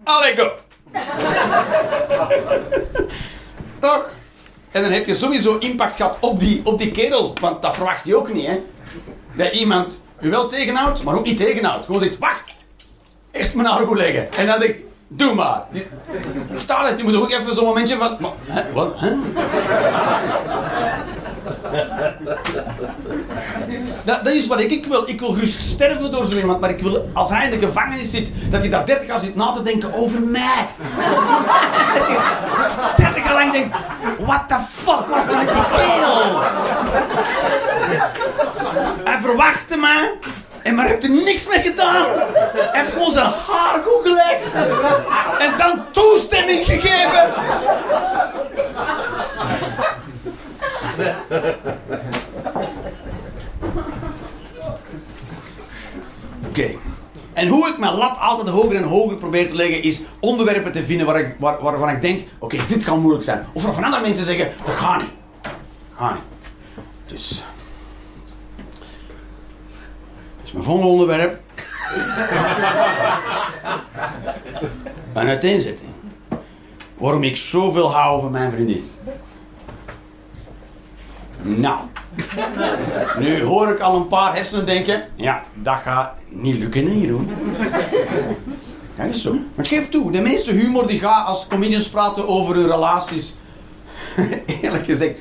Allee, go. Toch? En dan heb je sowieso impact gehad op die, op die kerel. Want dat verwacht je ook niet, hè. Dat iemand u wel tegenhoudt, maar ook niet tegenhoudt. Gewoon zegt, wacht. Eerst mijn haar goed leggen. En dan zegt, doe maar. Sta het, je moet ook even zo'n momentje van... Wat, hè? Dat, dat, is wat ik, wil. Ik wil gerust sterven door zo iemand, maar ik wil als hij in de gevangenis zit, dat hij daar 30 jaar zit na te denken over mij. 30 ik al lang denk, what the fuck was er met die kerel? Hij verwachtte me, en maar heeft er niks mee gedaan. Hij heeft gewoon zijn haar goed gelegd. En dan toestemming gegeven. Oké. En hoe ik mijn lat altijd hoger en hoger probeer te leggen, is onderwerpen te vinden waar ik, waar, waarvan ik denk: oké, dit kan moeilijk zijn. Of waarvan andere mensen zeggen: dat gaat niet. Gaat niet. Dus. Dat is mijn volgende onderwerp. een uiteenzetting. Waarom ik zoveel hou van mijn vriendin. Nou. Nu hoor ik al een paar hersenen denken: ja, dat gaat niet lukken, hè, Jeroen. Dat is zo. Maar geef toe, de meeste humor die gaat als comedians praten over hun relaties. Eerlijk gezegd,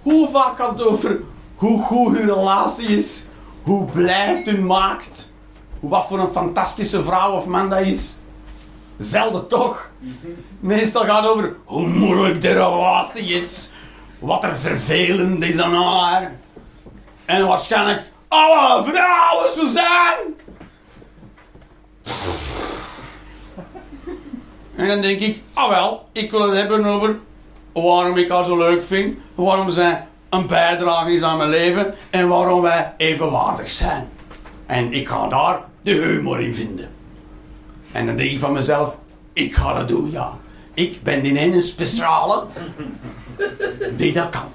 hoe vaak gaat het over hoe goed hun relatie is, hoe blij het hun maakt, wat voor een fantastische vrouw of man dat is? Zelden toch? Meestal gaat het over hoe moeilijk de relatie is, wat er vervelend is aan haar. En waarschijnlijk alle vrouwen zo zijn. En dan denk ik, ah wel, ik wil het hebben over waarom ik haar zo leuk vind, waarom zij een bijdrage is aan mijn leven en waarom wij evenwaardig zijn. En ik ga daar de humor in vinden. En dan denk ik van mezelf, ik ga dat doen, ja. Ik ben die ene speciale die dat kan.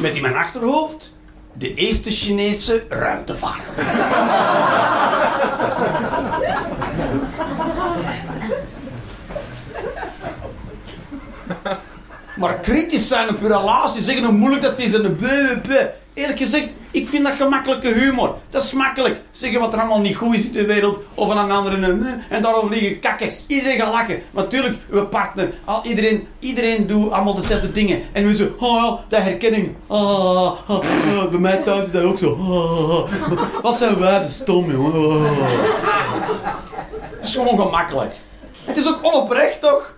Met in mijn achterhoofd de eerste Chinese ruimtevaart. Maar kritisch zijn op je relatie, zeggen hoe moeilijk dat is en de. Eerlijk gezegd, ik vind dat gemakkelijke humor. Dat is makkelijk. Zeggen wat er allemaal niet goed is in de wereld, of aan een andere eh, en daarover liggen kakken. Iedereen gaat lachen. Maar natuurlijk, uw partner, al, iedereen, iedereen doet allemaal dezelfde dingen. En we zo, oh ja, de herkenning. Ah, bij mij thuis is dat ook zo. Wat zijn wij stom. Ah. Het is gewoon gemakkelijk. Het is ook onoprecht, toch?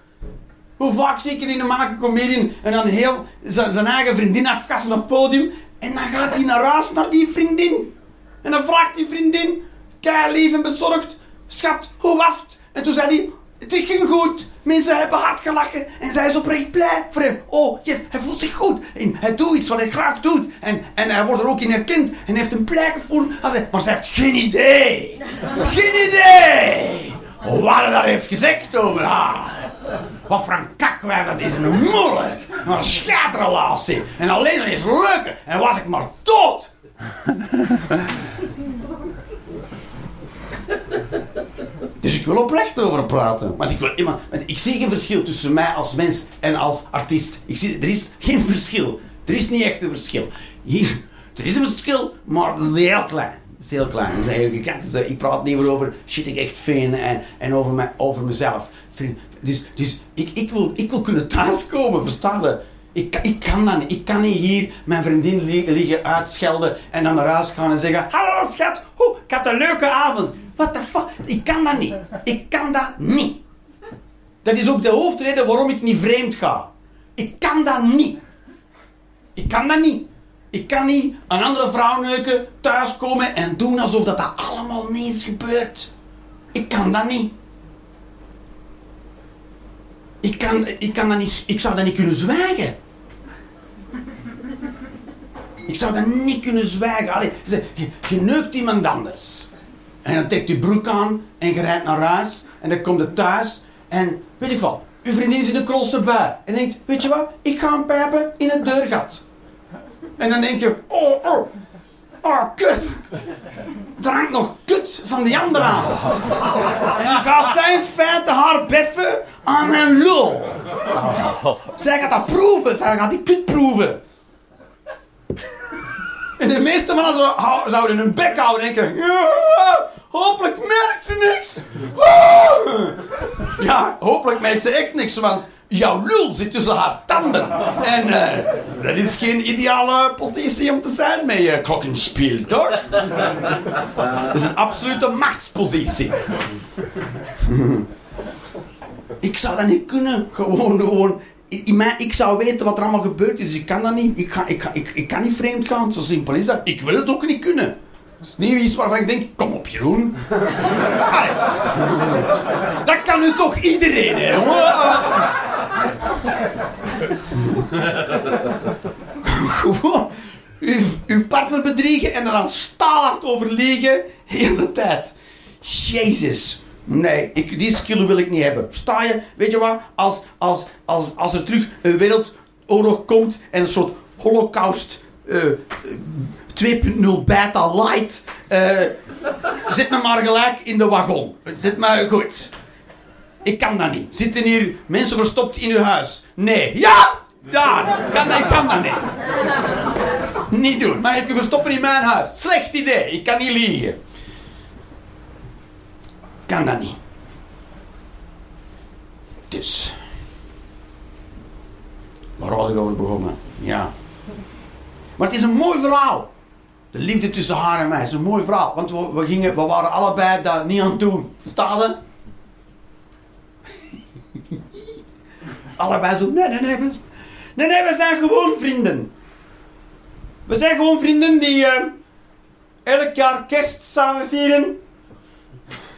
Hoe vaak zie ik er in een mannelijke comedian en dan heel zijn zijn eigen vriendin afkassen op het podium en dan gaat hij naar huis naar die vriendin. En dan vraagt die vriendin, kei lief en bezorgd, schat, hoe was het? En toen zei hij, het ging goed. Mensen hebben hard gelachen en zij is oprecht blij voor hem. Oh, yes, hij voelt zich goed. En hij doet iets wat hij graag doet. En, en hij wordt er ook in herkend. En heeft een blij gevoel. Als hij, maar ze heeft geen idee. Geen idee. Wat hij daar heeft gezegd over haar. Wat voor een kakwerk dat is. En hoe moeilijk. En een schaatrelatie. En alleen dat is leuk. En was ik maar dood. Dus ik wil oprecht erover praten. Want ik, wil want ik zie geen verschil tussen mij als mens en als artiest. Ik zie, er is geen verschil. Er is niet echt een verschil. Hier, er is een verschil, maar dat is heel klein. Dat is heel klein. Dat is eigenlijk, ik, kan- ik praat niet meer over shit ik echt vind en, en over, mij, over mezelf. Dus, dus ik, ik, wil, ik wil kunnen thuiskomen, verstaan je? Ik, ik kan dat niet. Ik kan niet hier mijn vriendin li- liggen uitschelden en dan naar huis gaan en zeggen: Hallo schat, hoe, ik had een leuke avond. What the fuck? Ik kan dat niet. Ik kan dat niet. Dat is ook de hoofdreden waarom ik niet vreemd ga. Ik kan dat niet. Ik kan dat niet. Ik kan niet een andere vrouw neuken, thuiskomen en doen alsof dat, dat allemaal niet is gebeurd. Ik kan dat niet. Ik kan, ik kan dat niet, ik zou dat niet kunnen zwijgen. Ik zou dat niet kunnen zwijgen. Allee, je, je neukt iemand anders. En dan trekt je broek aan en je rijdt naar huis. En dan komt je thuis en weet ik wat. Uw vriendin is in een krolse bui. En denkt, weet je wat? Ik ga een pijpen in het deurgat. En dan denk je, oh, oh, oh, kut. Er hangt nog kut van die andere aan. En dan gaat zij in feite haar beffen aan mijn lul. Zij gaat dat proeven. Zij gaat die kut proeven. En de meeste mannen zouden hun bek houden en denken... Hopelijk merkt ze niks. Ja, hopelijk merkt ze echt niks, want jouw lul zit tussen haar tanden. En eh, dat is geen ideale positie om te zijn met je klokkenspiel, toch? Dat is een absolute machtspositie. Ik zou dat niet kunnen. Gewoon, gewoon ik zou weten wat er allemaal gebeurd is. Ik kan dat niet. Ik, ga, ik, ga, ik, ik kan niet vreemd gaan. Zo simpel is dat. Ik wil het ook niet kunnen. Dat is niet iets waarvan ik denk, kom op Jeroen. Dat kan nu toch iedereen, hè, jongen? Gewoon uw, partner bedriegen en dan staalhard over liegen. Heel de tijd. Jezus. Nee, die skill wil ik niet hebben. Versta je? Weet je wat? Als, als, als, als er terug een wereldoorlog komt en een soort holocaust eh, eh, 2.0 beta light. eh, zit me maar gelijk in de wagon. Zit maar goed. Ik kan dat niet. Zitten hier mensen verstopt in uw huis? Nee. Ja! Daar! Kan dat, ik kan dat niet. Niet doen. Maar je kunt verstoppen in mijn huis. Slecht idee. Ik kan niet liegen. Kan dat niet. Dus. Waar was ik over begonnen? Ja. Maar het is een mooi verhaal. De liefde tussen haar en mij is een mooi verhaal. Want we, gingen, we waren allebei daar niet aan doen. Staden? Allebei zo. Nee, nee, nee. We, nee, nee, we zijn gewoon vrienden. We zijn gewoon vrienden die eh, elk jaar kerst samen vieren.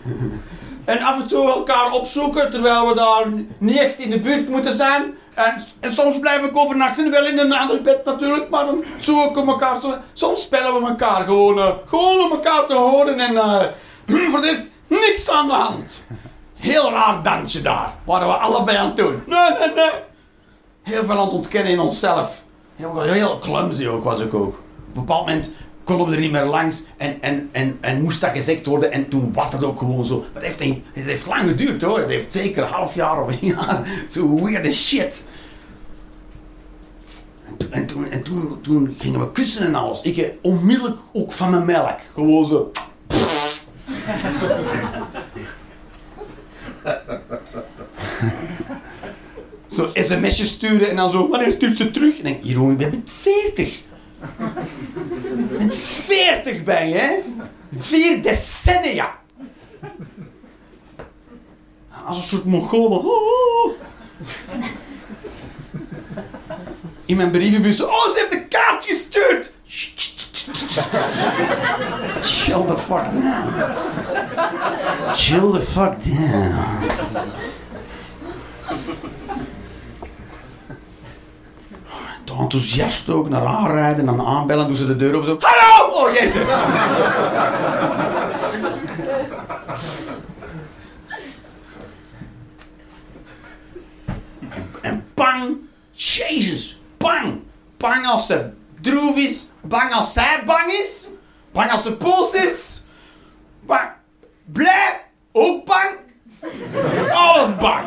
En af en toe elkaar opzoeken, terwijl we daar niet echt in de buurt moeten zijn. En, en soms blijf ik overnachten, wel in een ander bed natuurlijk, maar dan zoeken we elkaar. Soms spelen we elkaar gewoon, eh, gewoon om elkaar te horen en eh, voor de rest niks aan de hand. Heel raar dansje daar, waren we allebei aan het doen. Nee, nee, nee. Heel veel aan het ontkennen in onszelf. Heel, heel clumsy ook was ik ook. Op een bepaald moment konden we er niet meer langs en, en, en, en moest dat gezegd worden en toen was dat ook gewoon zo. Maar het heeft, lang geduurd hoor. Het heeft zeker een half jaar of een jaar. Zo weird shit. En, toen, en, toen, en toen, toen gingen we kussen en alles. Ik eh, onmiddellijk ook van mijn melk. Gewoon zo. Zo sms'jes sturen en dan zo, wanneer stuurt ze terug? En ik denk, Jeroen, je bent 40. Je bent 40 ben je, hè? Vier decennia. Als een soort mongool. Oh, oh, oh. In mijn brievenbus. Oh, ze heeft een kaart gestuurd. Chill the fuck down. Chill the fuck down. Toch enthousiast ook naar haar rijden en aanbellen, doen ze de deur open zo. Hallo! Oh jezus! en, en bang! Jezus! Bang! Bang als ze droef is, bang als zij bang is, bang als ze pols is, bang! Blij! Ook bang! Alles bang!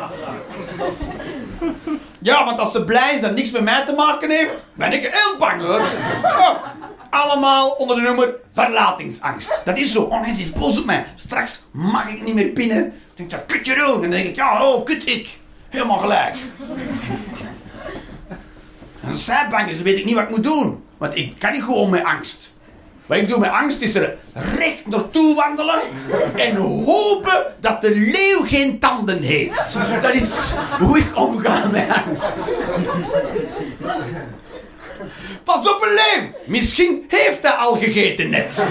Ja, want als ze blij is dat niks met mij te maken heeft, ben ik heel bang hoor. Oh, allemaal onder de nummer verlatingsangst. Dat is zo. Oh is boos op mij. Straks mag ik niet meer pinnen. Dan denk ik, kut je rood. Dan denk ik, ja, oh, kut ik. Helemaal gelijk. En als zij bang is, weet ik niet wat ik moet doen. Want ik kan niet gewoon met angst. Wat ik doe met angst is er recht naartoe wandelen en hopen dat de leeuw geen tanden heeft. Dat is hoe ik omga met angst. Pas op een leeuw! Misschien heeft hij al gegeten net.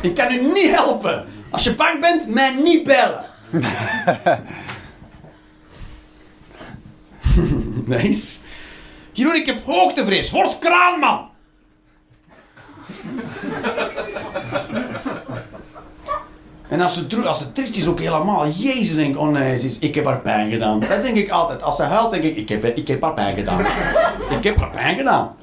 Ik kan u niet helpen. Als je bang bent, mij niet bellen. nice. Jeroen, ik heb hoogtevrees. Word kraanman. En als ze, als ze triest is ook helemaal. Jezus, denk oh nee, is, ik heb haar pijn gedaan. Dat denk ik altijd. Als ze huilt, denk ik, ik heb, ik heb haar pijn gedaan. ik heb haar pijn gedaan.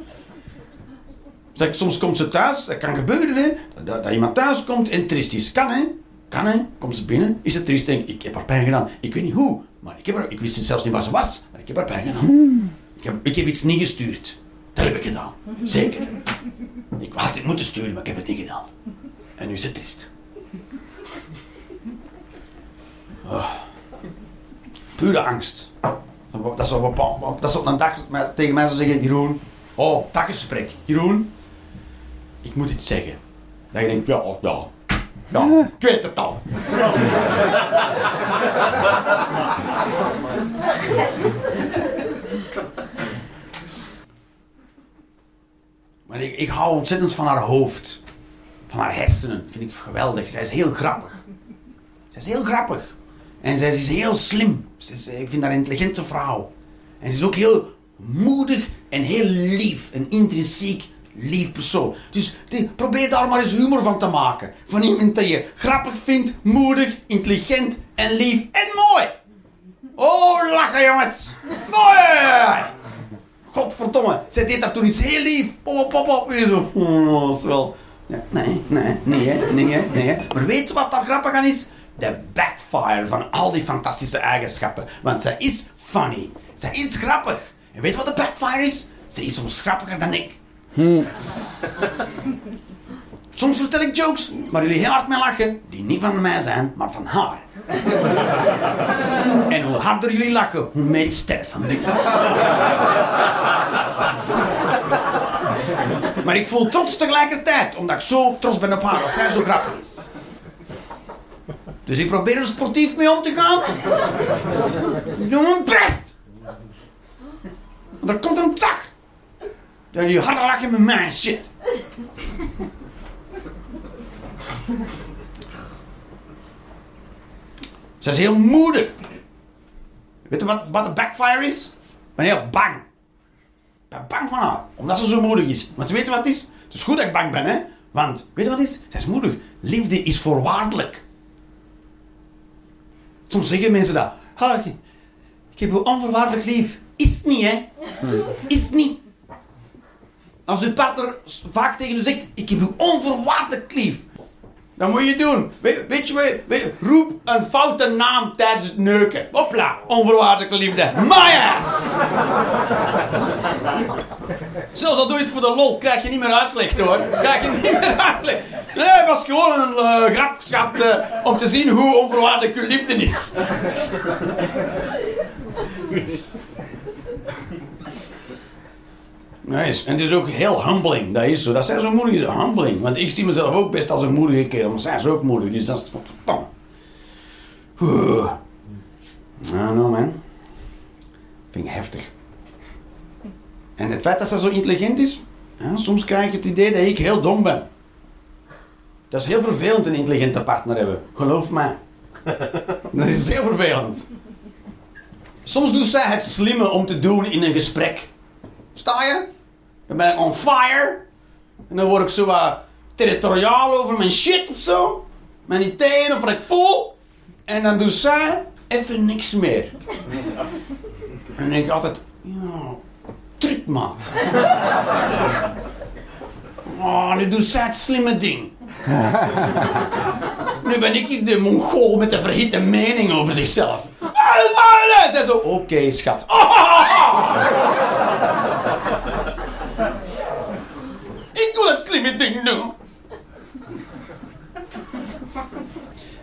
Zeg, soms komt ze thuis, dat kan gebeuren, hè. Dat, dat iemand thuis komt en triest is. Kan, hè. Kan, hè. Komt ze binnen, is ze triest, denk ik, ik heb haar pijn gedaan. Ik weet niet hoe, maar ik, heb haar, ik wist zelfs niet waar ze was, heb haar pijn gedaan. Ik heb, ik heb iets niet gestuurd. Dat heb ik gedaan. Zeker. Ik had het moeten sturen, maar ik heb het niet gedaan. En nu is het triest. Oh. Pure angst. Dat is op dat is op een dag tegen mij zou zeggen, Jeroen, oh, daggesprek. Jeroen, ik moet iets zeggen. Dat je denkt, ja, ja, Ja, ik weet het al. Maar ik, ik hou ontzettend van haar hoofd. Van haar hersenen. Vind ik geweldig. Zij is heel grappig. Zij is heel grappig. En zij is heel slim. Ze is, ik vind haar een intelligente vrouw. En ze is ook heel moedig en heel lief. Een intrinsiek lief persoon. Dus die- probeer daar maar eens humor van te maken. Van iemand dat je grappig vindt, moedig, intelligent en lief en mooi. Oh, lachen jongens. Mooi. Godverdomme, zij deed daar toen iets heel lief. Pop, pop, pop. En zo, oh, wel... Nee, nee, nee, nee, hè, nee, hè, nee. hè. Maar weet je wat daar grappig aan is? De backfire van al die fantastische eigenschappen. Want zij is funny. Zij is grappig. En weet je wat de backfire is? Ze is soms grappiger dan ik. Soms vertel ik jokes waar jullie heel hard mee lachen, die niet van mij zijn, maar van haar. en hoe harder jullie lachen, hoe meer ik sterf van maar ik voel trots tegelijkertijd, omdat ik zo trots ben op haar, dat zij zo grappig is. Dus ik probeer er sportief mee om te gaan. Ik doe mijn best. Want er komt een dag dat jullie harder lachen met mijn shit. Ze is heel moedig. Weet je wat, wat de backfire is? Ik ben heel bang. Ik ben bang van haar, omdat ze zo moedig is. Want weet je wat het is? Het is goed dat ik bang ben, hè? Want, weet je wat het is? Ze is moedig. Liefde is voorwaardelijk. Soms zeggen mensen dat. Harry, ik heb u onvoorwaardelijk lief. Is het niet, hè? Is het niet. Als uw partner vaak tegen u zegt, ik heb u onvoorwaardelijk lief. Dat moet je doen. We- weet je, we- roep een foute naam tijdens het neuken. Hopla, onvoorwaardelijke liefde. My ass! Zelfs al doe je het voor de lol, krijg je niet meer uitleg hoor. Krijg je niet meer uitleg. Nee, het was gewoon een eh, grap, schat, eh, om te zien hoe onvoorwaardelijk uw liefde is. Nice. En het is ook heel humbling. Dat is zo. Dat zij zo moedig is, humbling. Want ik zie mezelf ook best als een moedige kerel. Maar zij is ook moedig. Dus dat is verdomme. Nou, nou man. Vind ik heftig. En het feit dat ze zo intelligent is. Ja, soms krijg ik het idee dat ik heel dom ben. Dat is heel vervelend een intelligente partner hebben. Geloof mij. Dat is heel vervelend. Soms doet zij het slimme om te doen in een gesprek. Sta je? Dan ben ik on fire. En dan word ik zo territoriaal over mijn shit of zo. Mijn ideeën of wat ik voel. En dan doet zij even niks meer. En dan denk ik altijd, ja, trutmaat. Oh, nu doet zij het slimme ding. Nu ben ik de mongool met de verhitte mening over zichzelf. En zo, oké schat. Ik wil het slimme ding.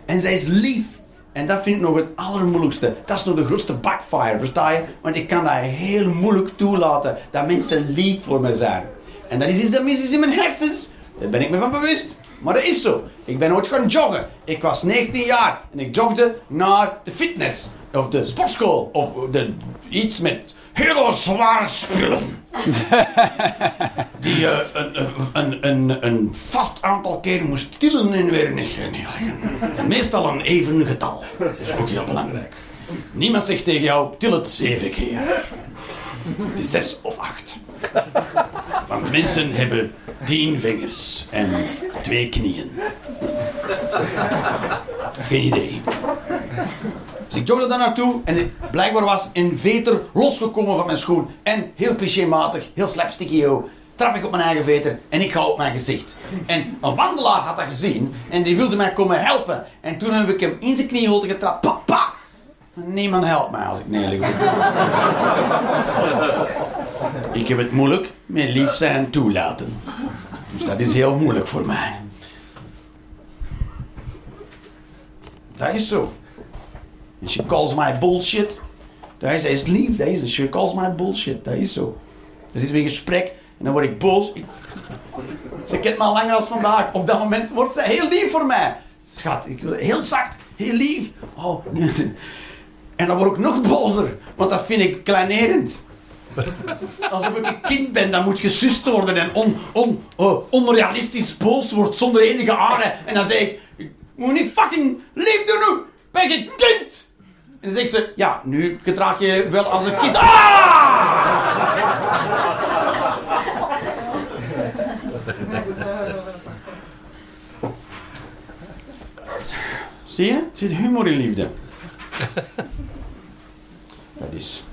En zij is lief. En dat vind ik nog het allermoeilijkste. Dat is nog de grootste backfire, versta je? Want ik kan dat heel moeilijk toelaten dat mensen lief voor me zijn. En dat is iets dat mis is in mijn hersens. Daar ben ik me van bewust. Maar dat is zo. Ik ben ooit gaan joggen. Ik was 19 jaar en ik jogde naar de fitness. Of de sportschool. Of de, iets met hele zware spullen. Die eh, een, een, een, een vast aantal keer moest tillen en weer neerleggen. Meestal een even getal. Dat is ook heel belangrijk. Niemand zegt tegen jou, til het zeven keer. Het is zes of acht. Want mensen hebben tien vingers en twee knieën. Geen idee. Dus ik jogde daar naartoe en blijkbaar was een veter losgekomen van mijn schoen. En heel clichématig, heel slapstickio, trap ik op mijn eigen veter en ik ga op mijn gezicht. En een wandelaar had dat gezien en die wilde mij komen helpen. En toen heb ik hem in zijn knieholte getrapt. Pa, pa! Niemand helpt mij als ik neerlig. Ik heb het moeilijk met lief zijn toelaten. Dus dat is heel moeilijk voor mij. Dat is zo. And she calls my bullshit. Dat is, is lief, dat is. She calls my bullshit. Dat is zo. Dan zitten we in gesprek en dan word ik boos. Ik- Ze kent me al langer als vandaag. Op dat moment wordt zij heel lief voor mij. schat, ik wil heel zacht, heel lief. Oh, nee. En dan word ik nog bozer, want dat vind ik kleinerend. Alsof ik een kind ben, dan moet gesust worden en on, on, oh, onrealistisch boos wordt zonder enige aarde. En dan zeg ik, ik moet niet fucking lief doen, ben een kind? En dan zegt ze, ja, nu gedraag je wel als een kind. Ah! Zie je? Er zit humor in liefde. Dat is...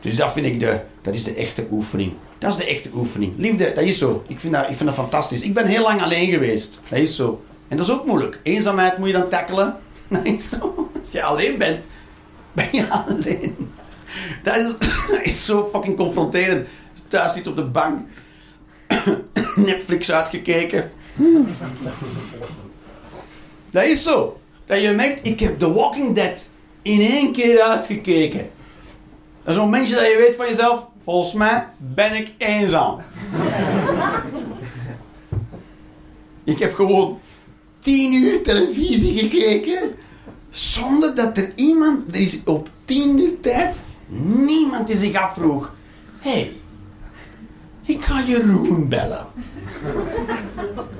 Dus dat vind ik de... Dat is de echte oefening. Dat is de echte oefening. Liefde, dat is zo. Ik vind dat, ik vind dat fantastisch. Ik ben heel lang alleen geweest. Dat is zo. En dat is ook moeilijk. Eenzaamheid moet je dan tackelen. Dat is zo. Als je alleen bent, ben je alleen. Dat is, is zo fucking confronterend. Thuis zit op de bank. Netflix uitgekeken. Dat is zo. Dat je merkt, ik heb The Walking Dead in één keer uitgekeken. Dat is zo'n mensje dat je weet van jezelf, volgens mij ben ik eenzaam. ik heb gewoon tien uur televisie gekeken, zonder dat er iemand, er is op tien uur tijd, niemand die zich afvroeg, hé, hey, ik ga Jeroen bellen.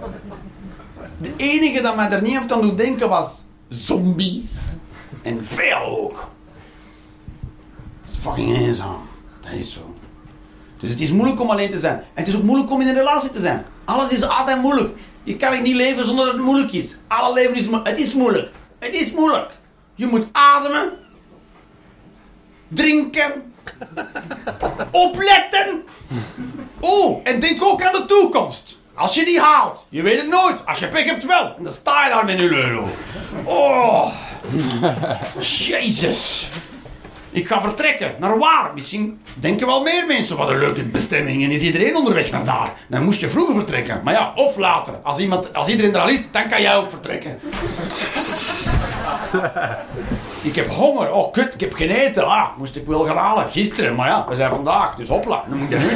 De enige dat mij er niet heeft aan doen denken was zombies. En veel. Dat is fucking eenzaam. Dat is zo. Dus het is moeilijk om alleen te zijn. En het is ook moeilijk om in een relatie te zijn. Alles is altijd moeilijk. Je kan niet leven zonder dat het moeilijk is. Alle leven is moeilijk. Het is moeilijk. Het is moeilijk. Je moet ademen. Drinken. Opletten. Oh, en denk ook aan de toekomst. Als je die haalt, je weet het nooit. Als je pech hebt wel. En dan sta je daar met een. Oh. Jezus. Ik ga vertrekken. Naar waar? Misschien denken wel meer mensen. Wat een leuke bestemming. En is iedereen onderweg naar daar. Dan moest je vroeger vertrekken. Maar ja, of later. Als, iemand, als iedereen er al is, dan kan jij ook vertrekken. Ik heb honger. Oh, kut, ik heb geen eten. Ah, moest ik wel gaan halen. Gisteren. Maar ja, we zijn vandaag. Dus hopla. Dan moet je nu.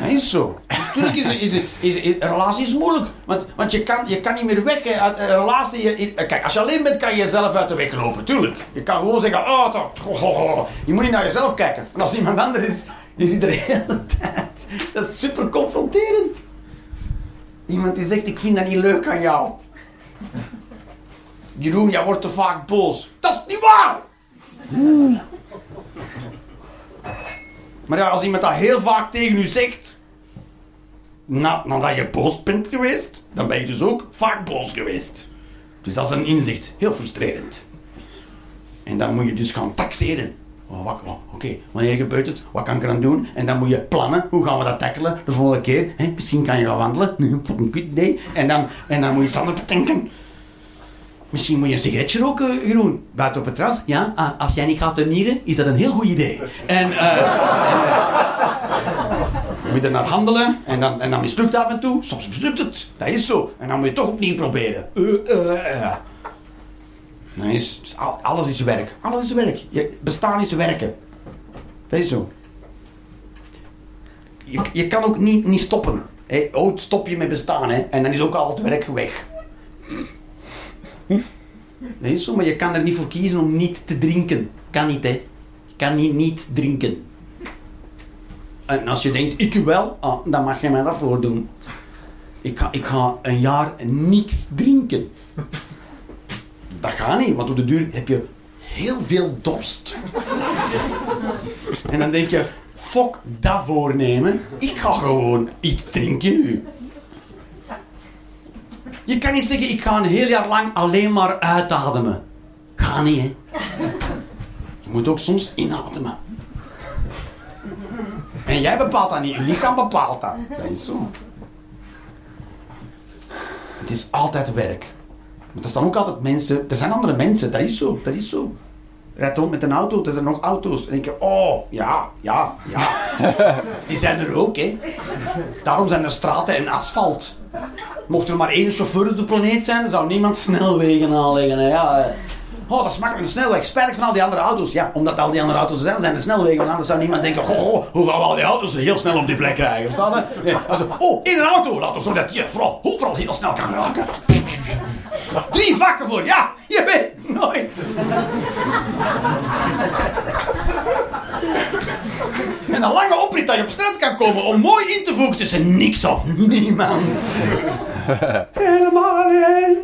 Dat is zo. Natuurlijk is, is, is, is, een relatie is moeilijk. Want, want je, kan, je kan niet meer weg hè, uit een relatie. Je, kijk, als je alleen bent, kan je jezelf uit de weg lopen. Tuurlijk. Je kan gewoon zeggen, oh, dat, oh, oh. je moet niet naar jezelf kijken. Maar als iemand anders is, is die de hele tijd. Dat is super confronterend. Iemand die zegt, ik vind dat niet leuk aan jou. Jeroen, jij wordt te vaak boos. Dat is niet waar! Maar ja, als iemand dat heel vaak tegen u zegt, na, nadat je boos bent geweest, dan ben je dus ook vaak boos geweest. Dus dat is een inzicht. Heel frustrerend. En dan moet je dus gaan taxeren. Oh, oh, Oké, wanneer gebeurt het? Wat kan ik eraan doen? En dan moet je plannen. Hoe gaan we dat tackelen de volgende keer? Misschien kan je gaan wandelen. Nee, idee. En dan, en dan moet je standaard bedenken. Misschien moet je een sigaretje roken, Jeroen. Buiten op het terras. Ja, ah, als jij niet gaat turnieren, is dat een heel goed idee. En, dan moet je er naar handelen. En dan, en dan mislukt het af en toe. Soms mislukt het. Dat is zo. En dan moet je toch opnieuw proberen. Eh. Nee, is, is al- alles is werk. Alles is werk. Je, bestaan is werken. Dat is zo. Je, je kan ook niet, niet stoppen. Hè. Ooit stop je met bestaan hè, en dan is ook al het werk weg. Is zo, maar je kan er niet voor kiezen om niet te drinken. Kan niet, hè. Je kan niet, niet drinken. En als je denkt, ik wel, ah, dan mag je mij dat voordoen. Ik ga, ik ga een jaar niks drinken. Dat gaat niet, want op de duur heb je heel veel dorst. En dan denk je, fuck dat voornemen. Ik ga gewoon iets drinken nu. Je kan niet zeggen, ik ga een heel jaar lang alleen maar uitademen. Ga niet, hè. Je moet ook soms inademen. En jij bepaalt dat niet, je lichaam bepaalt dat. Dat is zo. Het is altijd werk. Want er staan ook altijd mensen, er zijn andere mensen, dat is zo, dat is zo. Rijdt rond met een auto, er zijn nog auto's. En denk je, oh, ja, ja, ja. Die zijn er ook, hè. Daarom zijn er straten en asfalt. Mocht er maar één chauffeur op de planeet zijn, dan zou niemand snelwegen aanleggen. Hè. Ja, oh, dat is makkelijk een snelweg. Spijtig van al die andere auto's. Ja, omdat al die andere auto's er zijn, zijn de snelwegen. Want anders zou niemand denken, goh, goh, hoe gaan we al die auto's heel snel op die plek krijgen? Verstaan? Nee, also, oh, in een auto. Laten we zorgen dat je vooral, overal heel snel kan raken. Drie vakken voor, ja, je weet nooit. En een lange oprit dat je op snelheid kan komen om mooi in te voegen tussen niks of niemand. Helemaal alleen.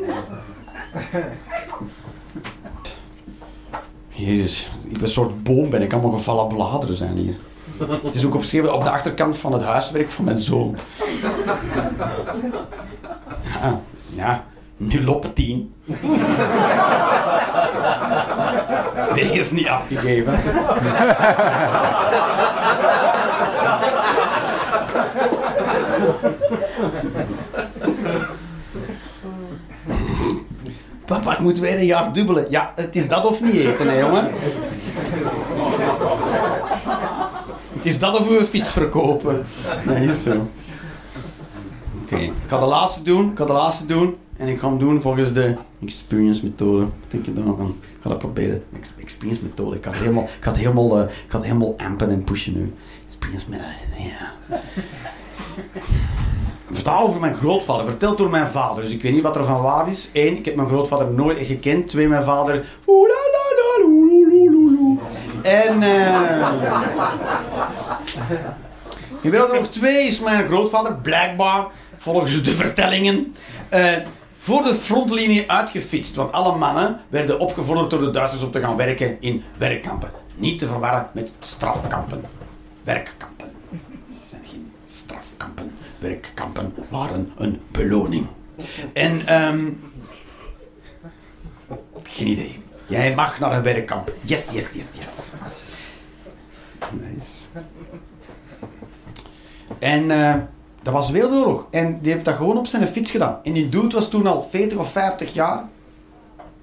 Jezus, ik ben een soort boom ben ik. Allemaal gevallen bladeren zijn hier. Het is ook opgeschreven op de achterkant van het huiswerk van mijn zoon. Ja, ja 0 op 10. Wegens niet afgegeven. Papa, ik moet weer een jaar dubbelen. Ja, het is dat of niet eten, hè, jongen. Het is dat of we een fiets verkopen. Nee, is zo. Oké, ik ga de laatste doen. Ik ga de laatste doen. En ik ga hem doen volgens de experience methode. Wat denk je daarvan? Ik ga dat proberen. Ex- Experience methode. Ik ga helemaal, ik ga helemaal, eh, ik ga helemaal ampen en pushen nu. Experience methode, ja. Een verhaal over mijn grootvader, verteld door mijn vader. Dus ik weet niet wat er van waar is. Eén, ik heb mijn grootvader nooit gekend. Twee, mijn vader. En. eh in Wereldoorlog 2 is mijn grootvader blijkbaar, volgens de vertellingen, eh, voor de frontlinie uitgefietst. Want alle mannen werden opgevorderd door de Duitsers om te gaan werken in werkkampen. Niet te verwarren met strafkampen. Werkkampen. Het zijn geen strafkampen. Werkkampen waren een beloning. En, ehm geen idee. Jij mag naar een werkkamp. Yes, yes, yes, yes. Nice. En eh, dat was Wereldoorlog. En die heeft dat gewoon op zijn fiets gedaan. En die dude was toen al 40 of 50 jaar.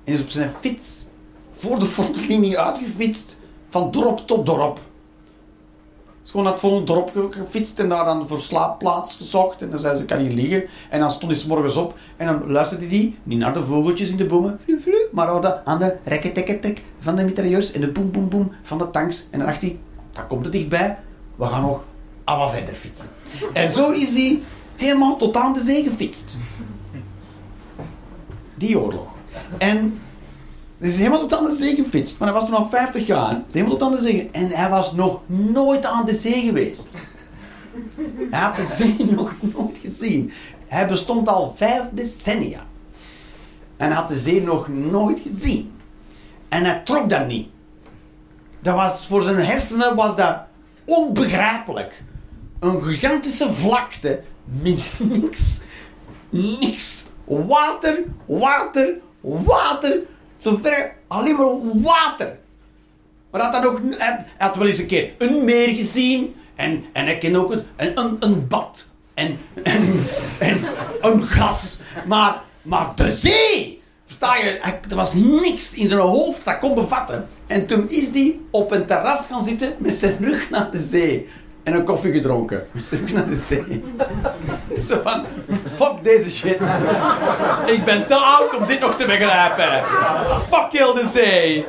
En is op zijn fiets voor de frontlinie uitgefietst. Van dorp tot dorp. Is gewoon naar het volgende ge- gefietst en daar dan voor slaapplaats gezocht. En dan zei ze, kan hier liggen. En dan stond hij 's morgens op en dan luisterde hij niet naar de vogeltjes in de bomen, maar aan de rekketekketek van de mitrailleurs en de boem boem boem van de tanks. En dan dacht hij, dat komt er dichtbij, we gaan nog allemaal verder fietsen. En zo is hij helemaal tot aan de zee gefietst. Die oorlog. En hij is helemaal tot aan de zee gefietst. Maar hij was toen al 50 jaar. Helemaal tot aan de zee. En hij was nog nooit aan de zee geweest. Hij had de zee nog nooit gezien. Hij bestond al vijf decennia. En had de zee nog nooit gezien. En hij trok dat niet. Dat was, voor zijn hersenen was dat onbegrijpelijk. Een gigantische vlakte met niks, niks. Water, water, water. Zover alleen maar water. Maar had, dan ook, hij had wel eens een keer een meer gezien. En, en hij kende ook een, een, bad. En, en, en een gas. Maar, maar de zee! Versta je? Er was niks in zijn hoofd dat kon bevatten. En toen is hij op een terras gaan zitten met zijn rug naar de zee. En een koffie gedronken. Met zijn rug naar de zee. Zo van, fuck deze shit. Ik ben te oud om dit nog te begrijpen. Fuck heel de zee.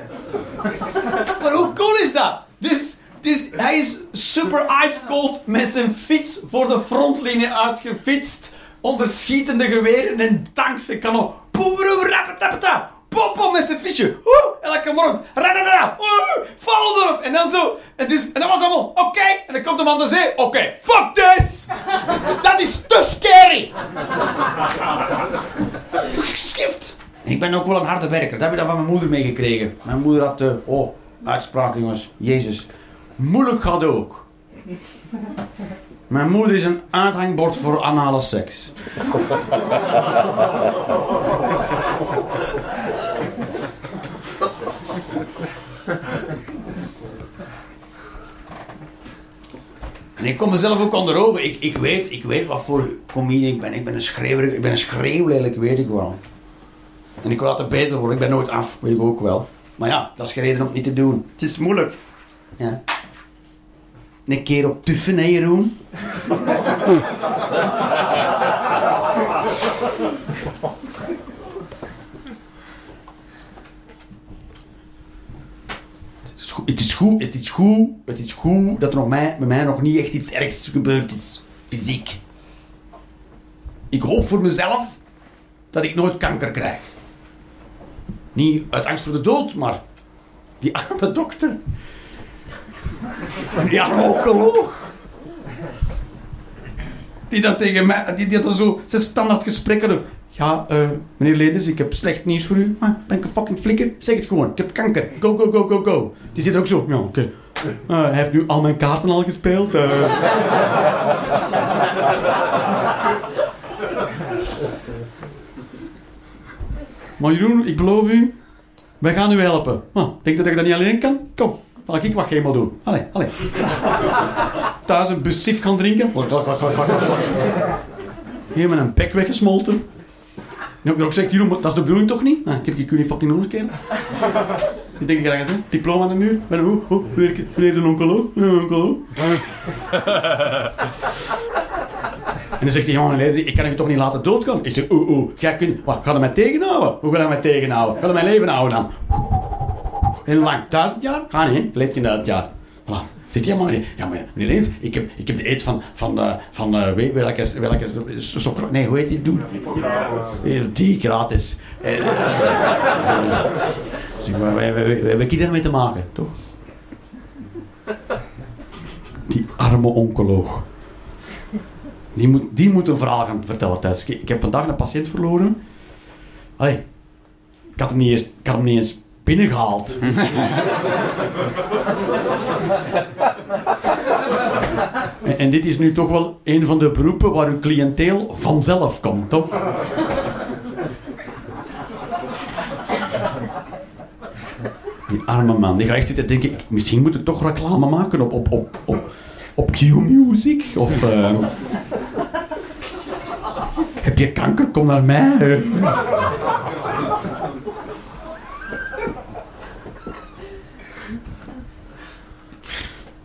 Maar hoe cool is dat? Dus, dus hij is super ice cold met zijn fiets voor de frontlinie uitgefietst. Onder schietende geweren en tanks en kanon. Poem, poem, rapatapata. Pop, pop met zijn fietsje. Elke morgen. Radadada. Vallen erop. En dan zo. En, dus, en dat was allemaal oké. En dan komt hem aan de zee. Oké, fuck this. Dat is te scary. Toch geschift. Ik ben ook wel een harde werker. Dat heb ik dan van mijn moeder meegekregen. Mijn moeder had, de oh, uitspraak jongens. Jezus. Moeilijk gaat ook. Mijn moeder is een uithangbord voor anale seks. En ik kom mezelf ook onder ogen. Ik, ik, weet, ik weet wat voor comedian ik ben. Ik ben een schreeuwer. Ik ben een schreeuwlelijk, weet ik wel. En ik wil altijd beter worden. Ik ben nooit af, weet ik ook wel. Maar ja, dat is geen reden om het niet te doen. Het is moeilijk. Ja. Een keer op tuffen, hè, Jeroen? het is goed, het is goed, het is goed dat er nog mij, met mij nog niet echt iets ergs gebeurd is. Fysiek. Ik hoop voor mezelf dat ik nooit kanker krijg. Niet uit angst voor de dood, maar die arme dokter. Die arme oncoloog. Die dan tegen mij, die, die dan zo zijn standaard gesprekken. Ja, eh, meneer Leders, ik heb slecht nieuws voor u. Maar ben ik een fucking flikker? Zeg het gewoon, ik heb kanker. Go, go, go, go, go. Die zit ook zo, ja, oké. Eh, hij heeft nu al mijn kaarten al gespeeld. eh. Maar Jeroen, ik beloof u, wij gaan u helpen. Ah, denk dat ik dat niet alleen kan? Kom, ga ik wat chemo doen. Allee, allee. Thuis een bussif gaan drinken. Hier met een bek weggesmolten. Nu ik ook gezegd, Jeroen, dat is de bedoeling toch niet? Ah, ik heb je kun je fucking keer. Ik denk ik ga zeggen, diploma aan de een hoe, hoe, meneer, een oncoloog. En dan zegt die jongen, leider, ik kan je toch niet laten doodgaan? Ik zeg, oeh, oeh, jij kunt, wat, ga je mij tegenhouden? Hoe ga je mij tegenhouden? Ga je mijn leven houden dan? Heel lang, duizend jaar? Ga niet, hè? leeft in duizend jaar. Zegt hij, ja, maar, ja, maar meneer Leens, ik heb, ik heb de eet van, van, eh, van uh, weet, welke, welke, nee, hoe heet die doen? Die gratis. Dus ik, we, we, we, we hebben kinderen mee te maken, toch? Die arme oncoloog. Die moet, die moet een verhaal gaan vertellen thuis. Ik, ik heb vandaag een patiënt verloren. Allee, ik had hem niet eens, ik had hem niet eens binnengehaald. en, en dit is nu toch wel een van de beroepen waar uw cliënteel vanzelf komt, toch? Die arme man, die gaat echt zitten denken, misschien moet ik toch reclame maken op, op, op, op, op Q-Music. Of... eh, heb je kanker? Kom naar mij.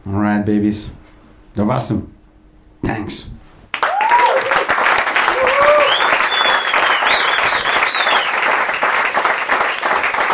All right, babies. There was some. Thanks.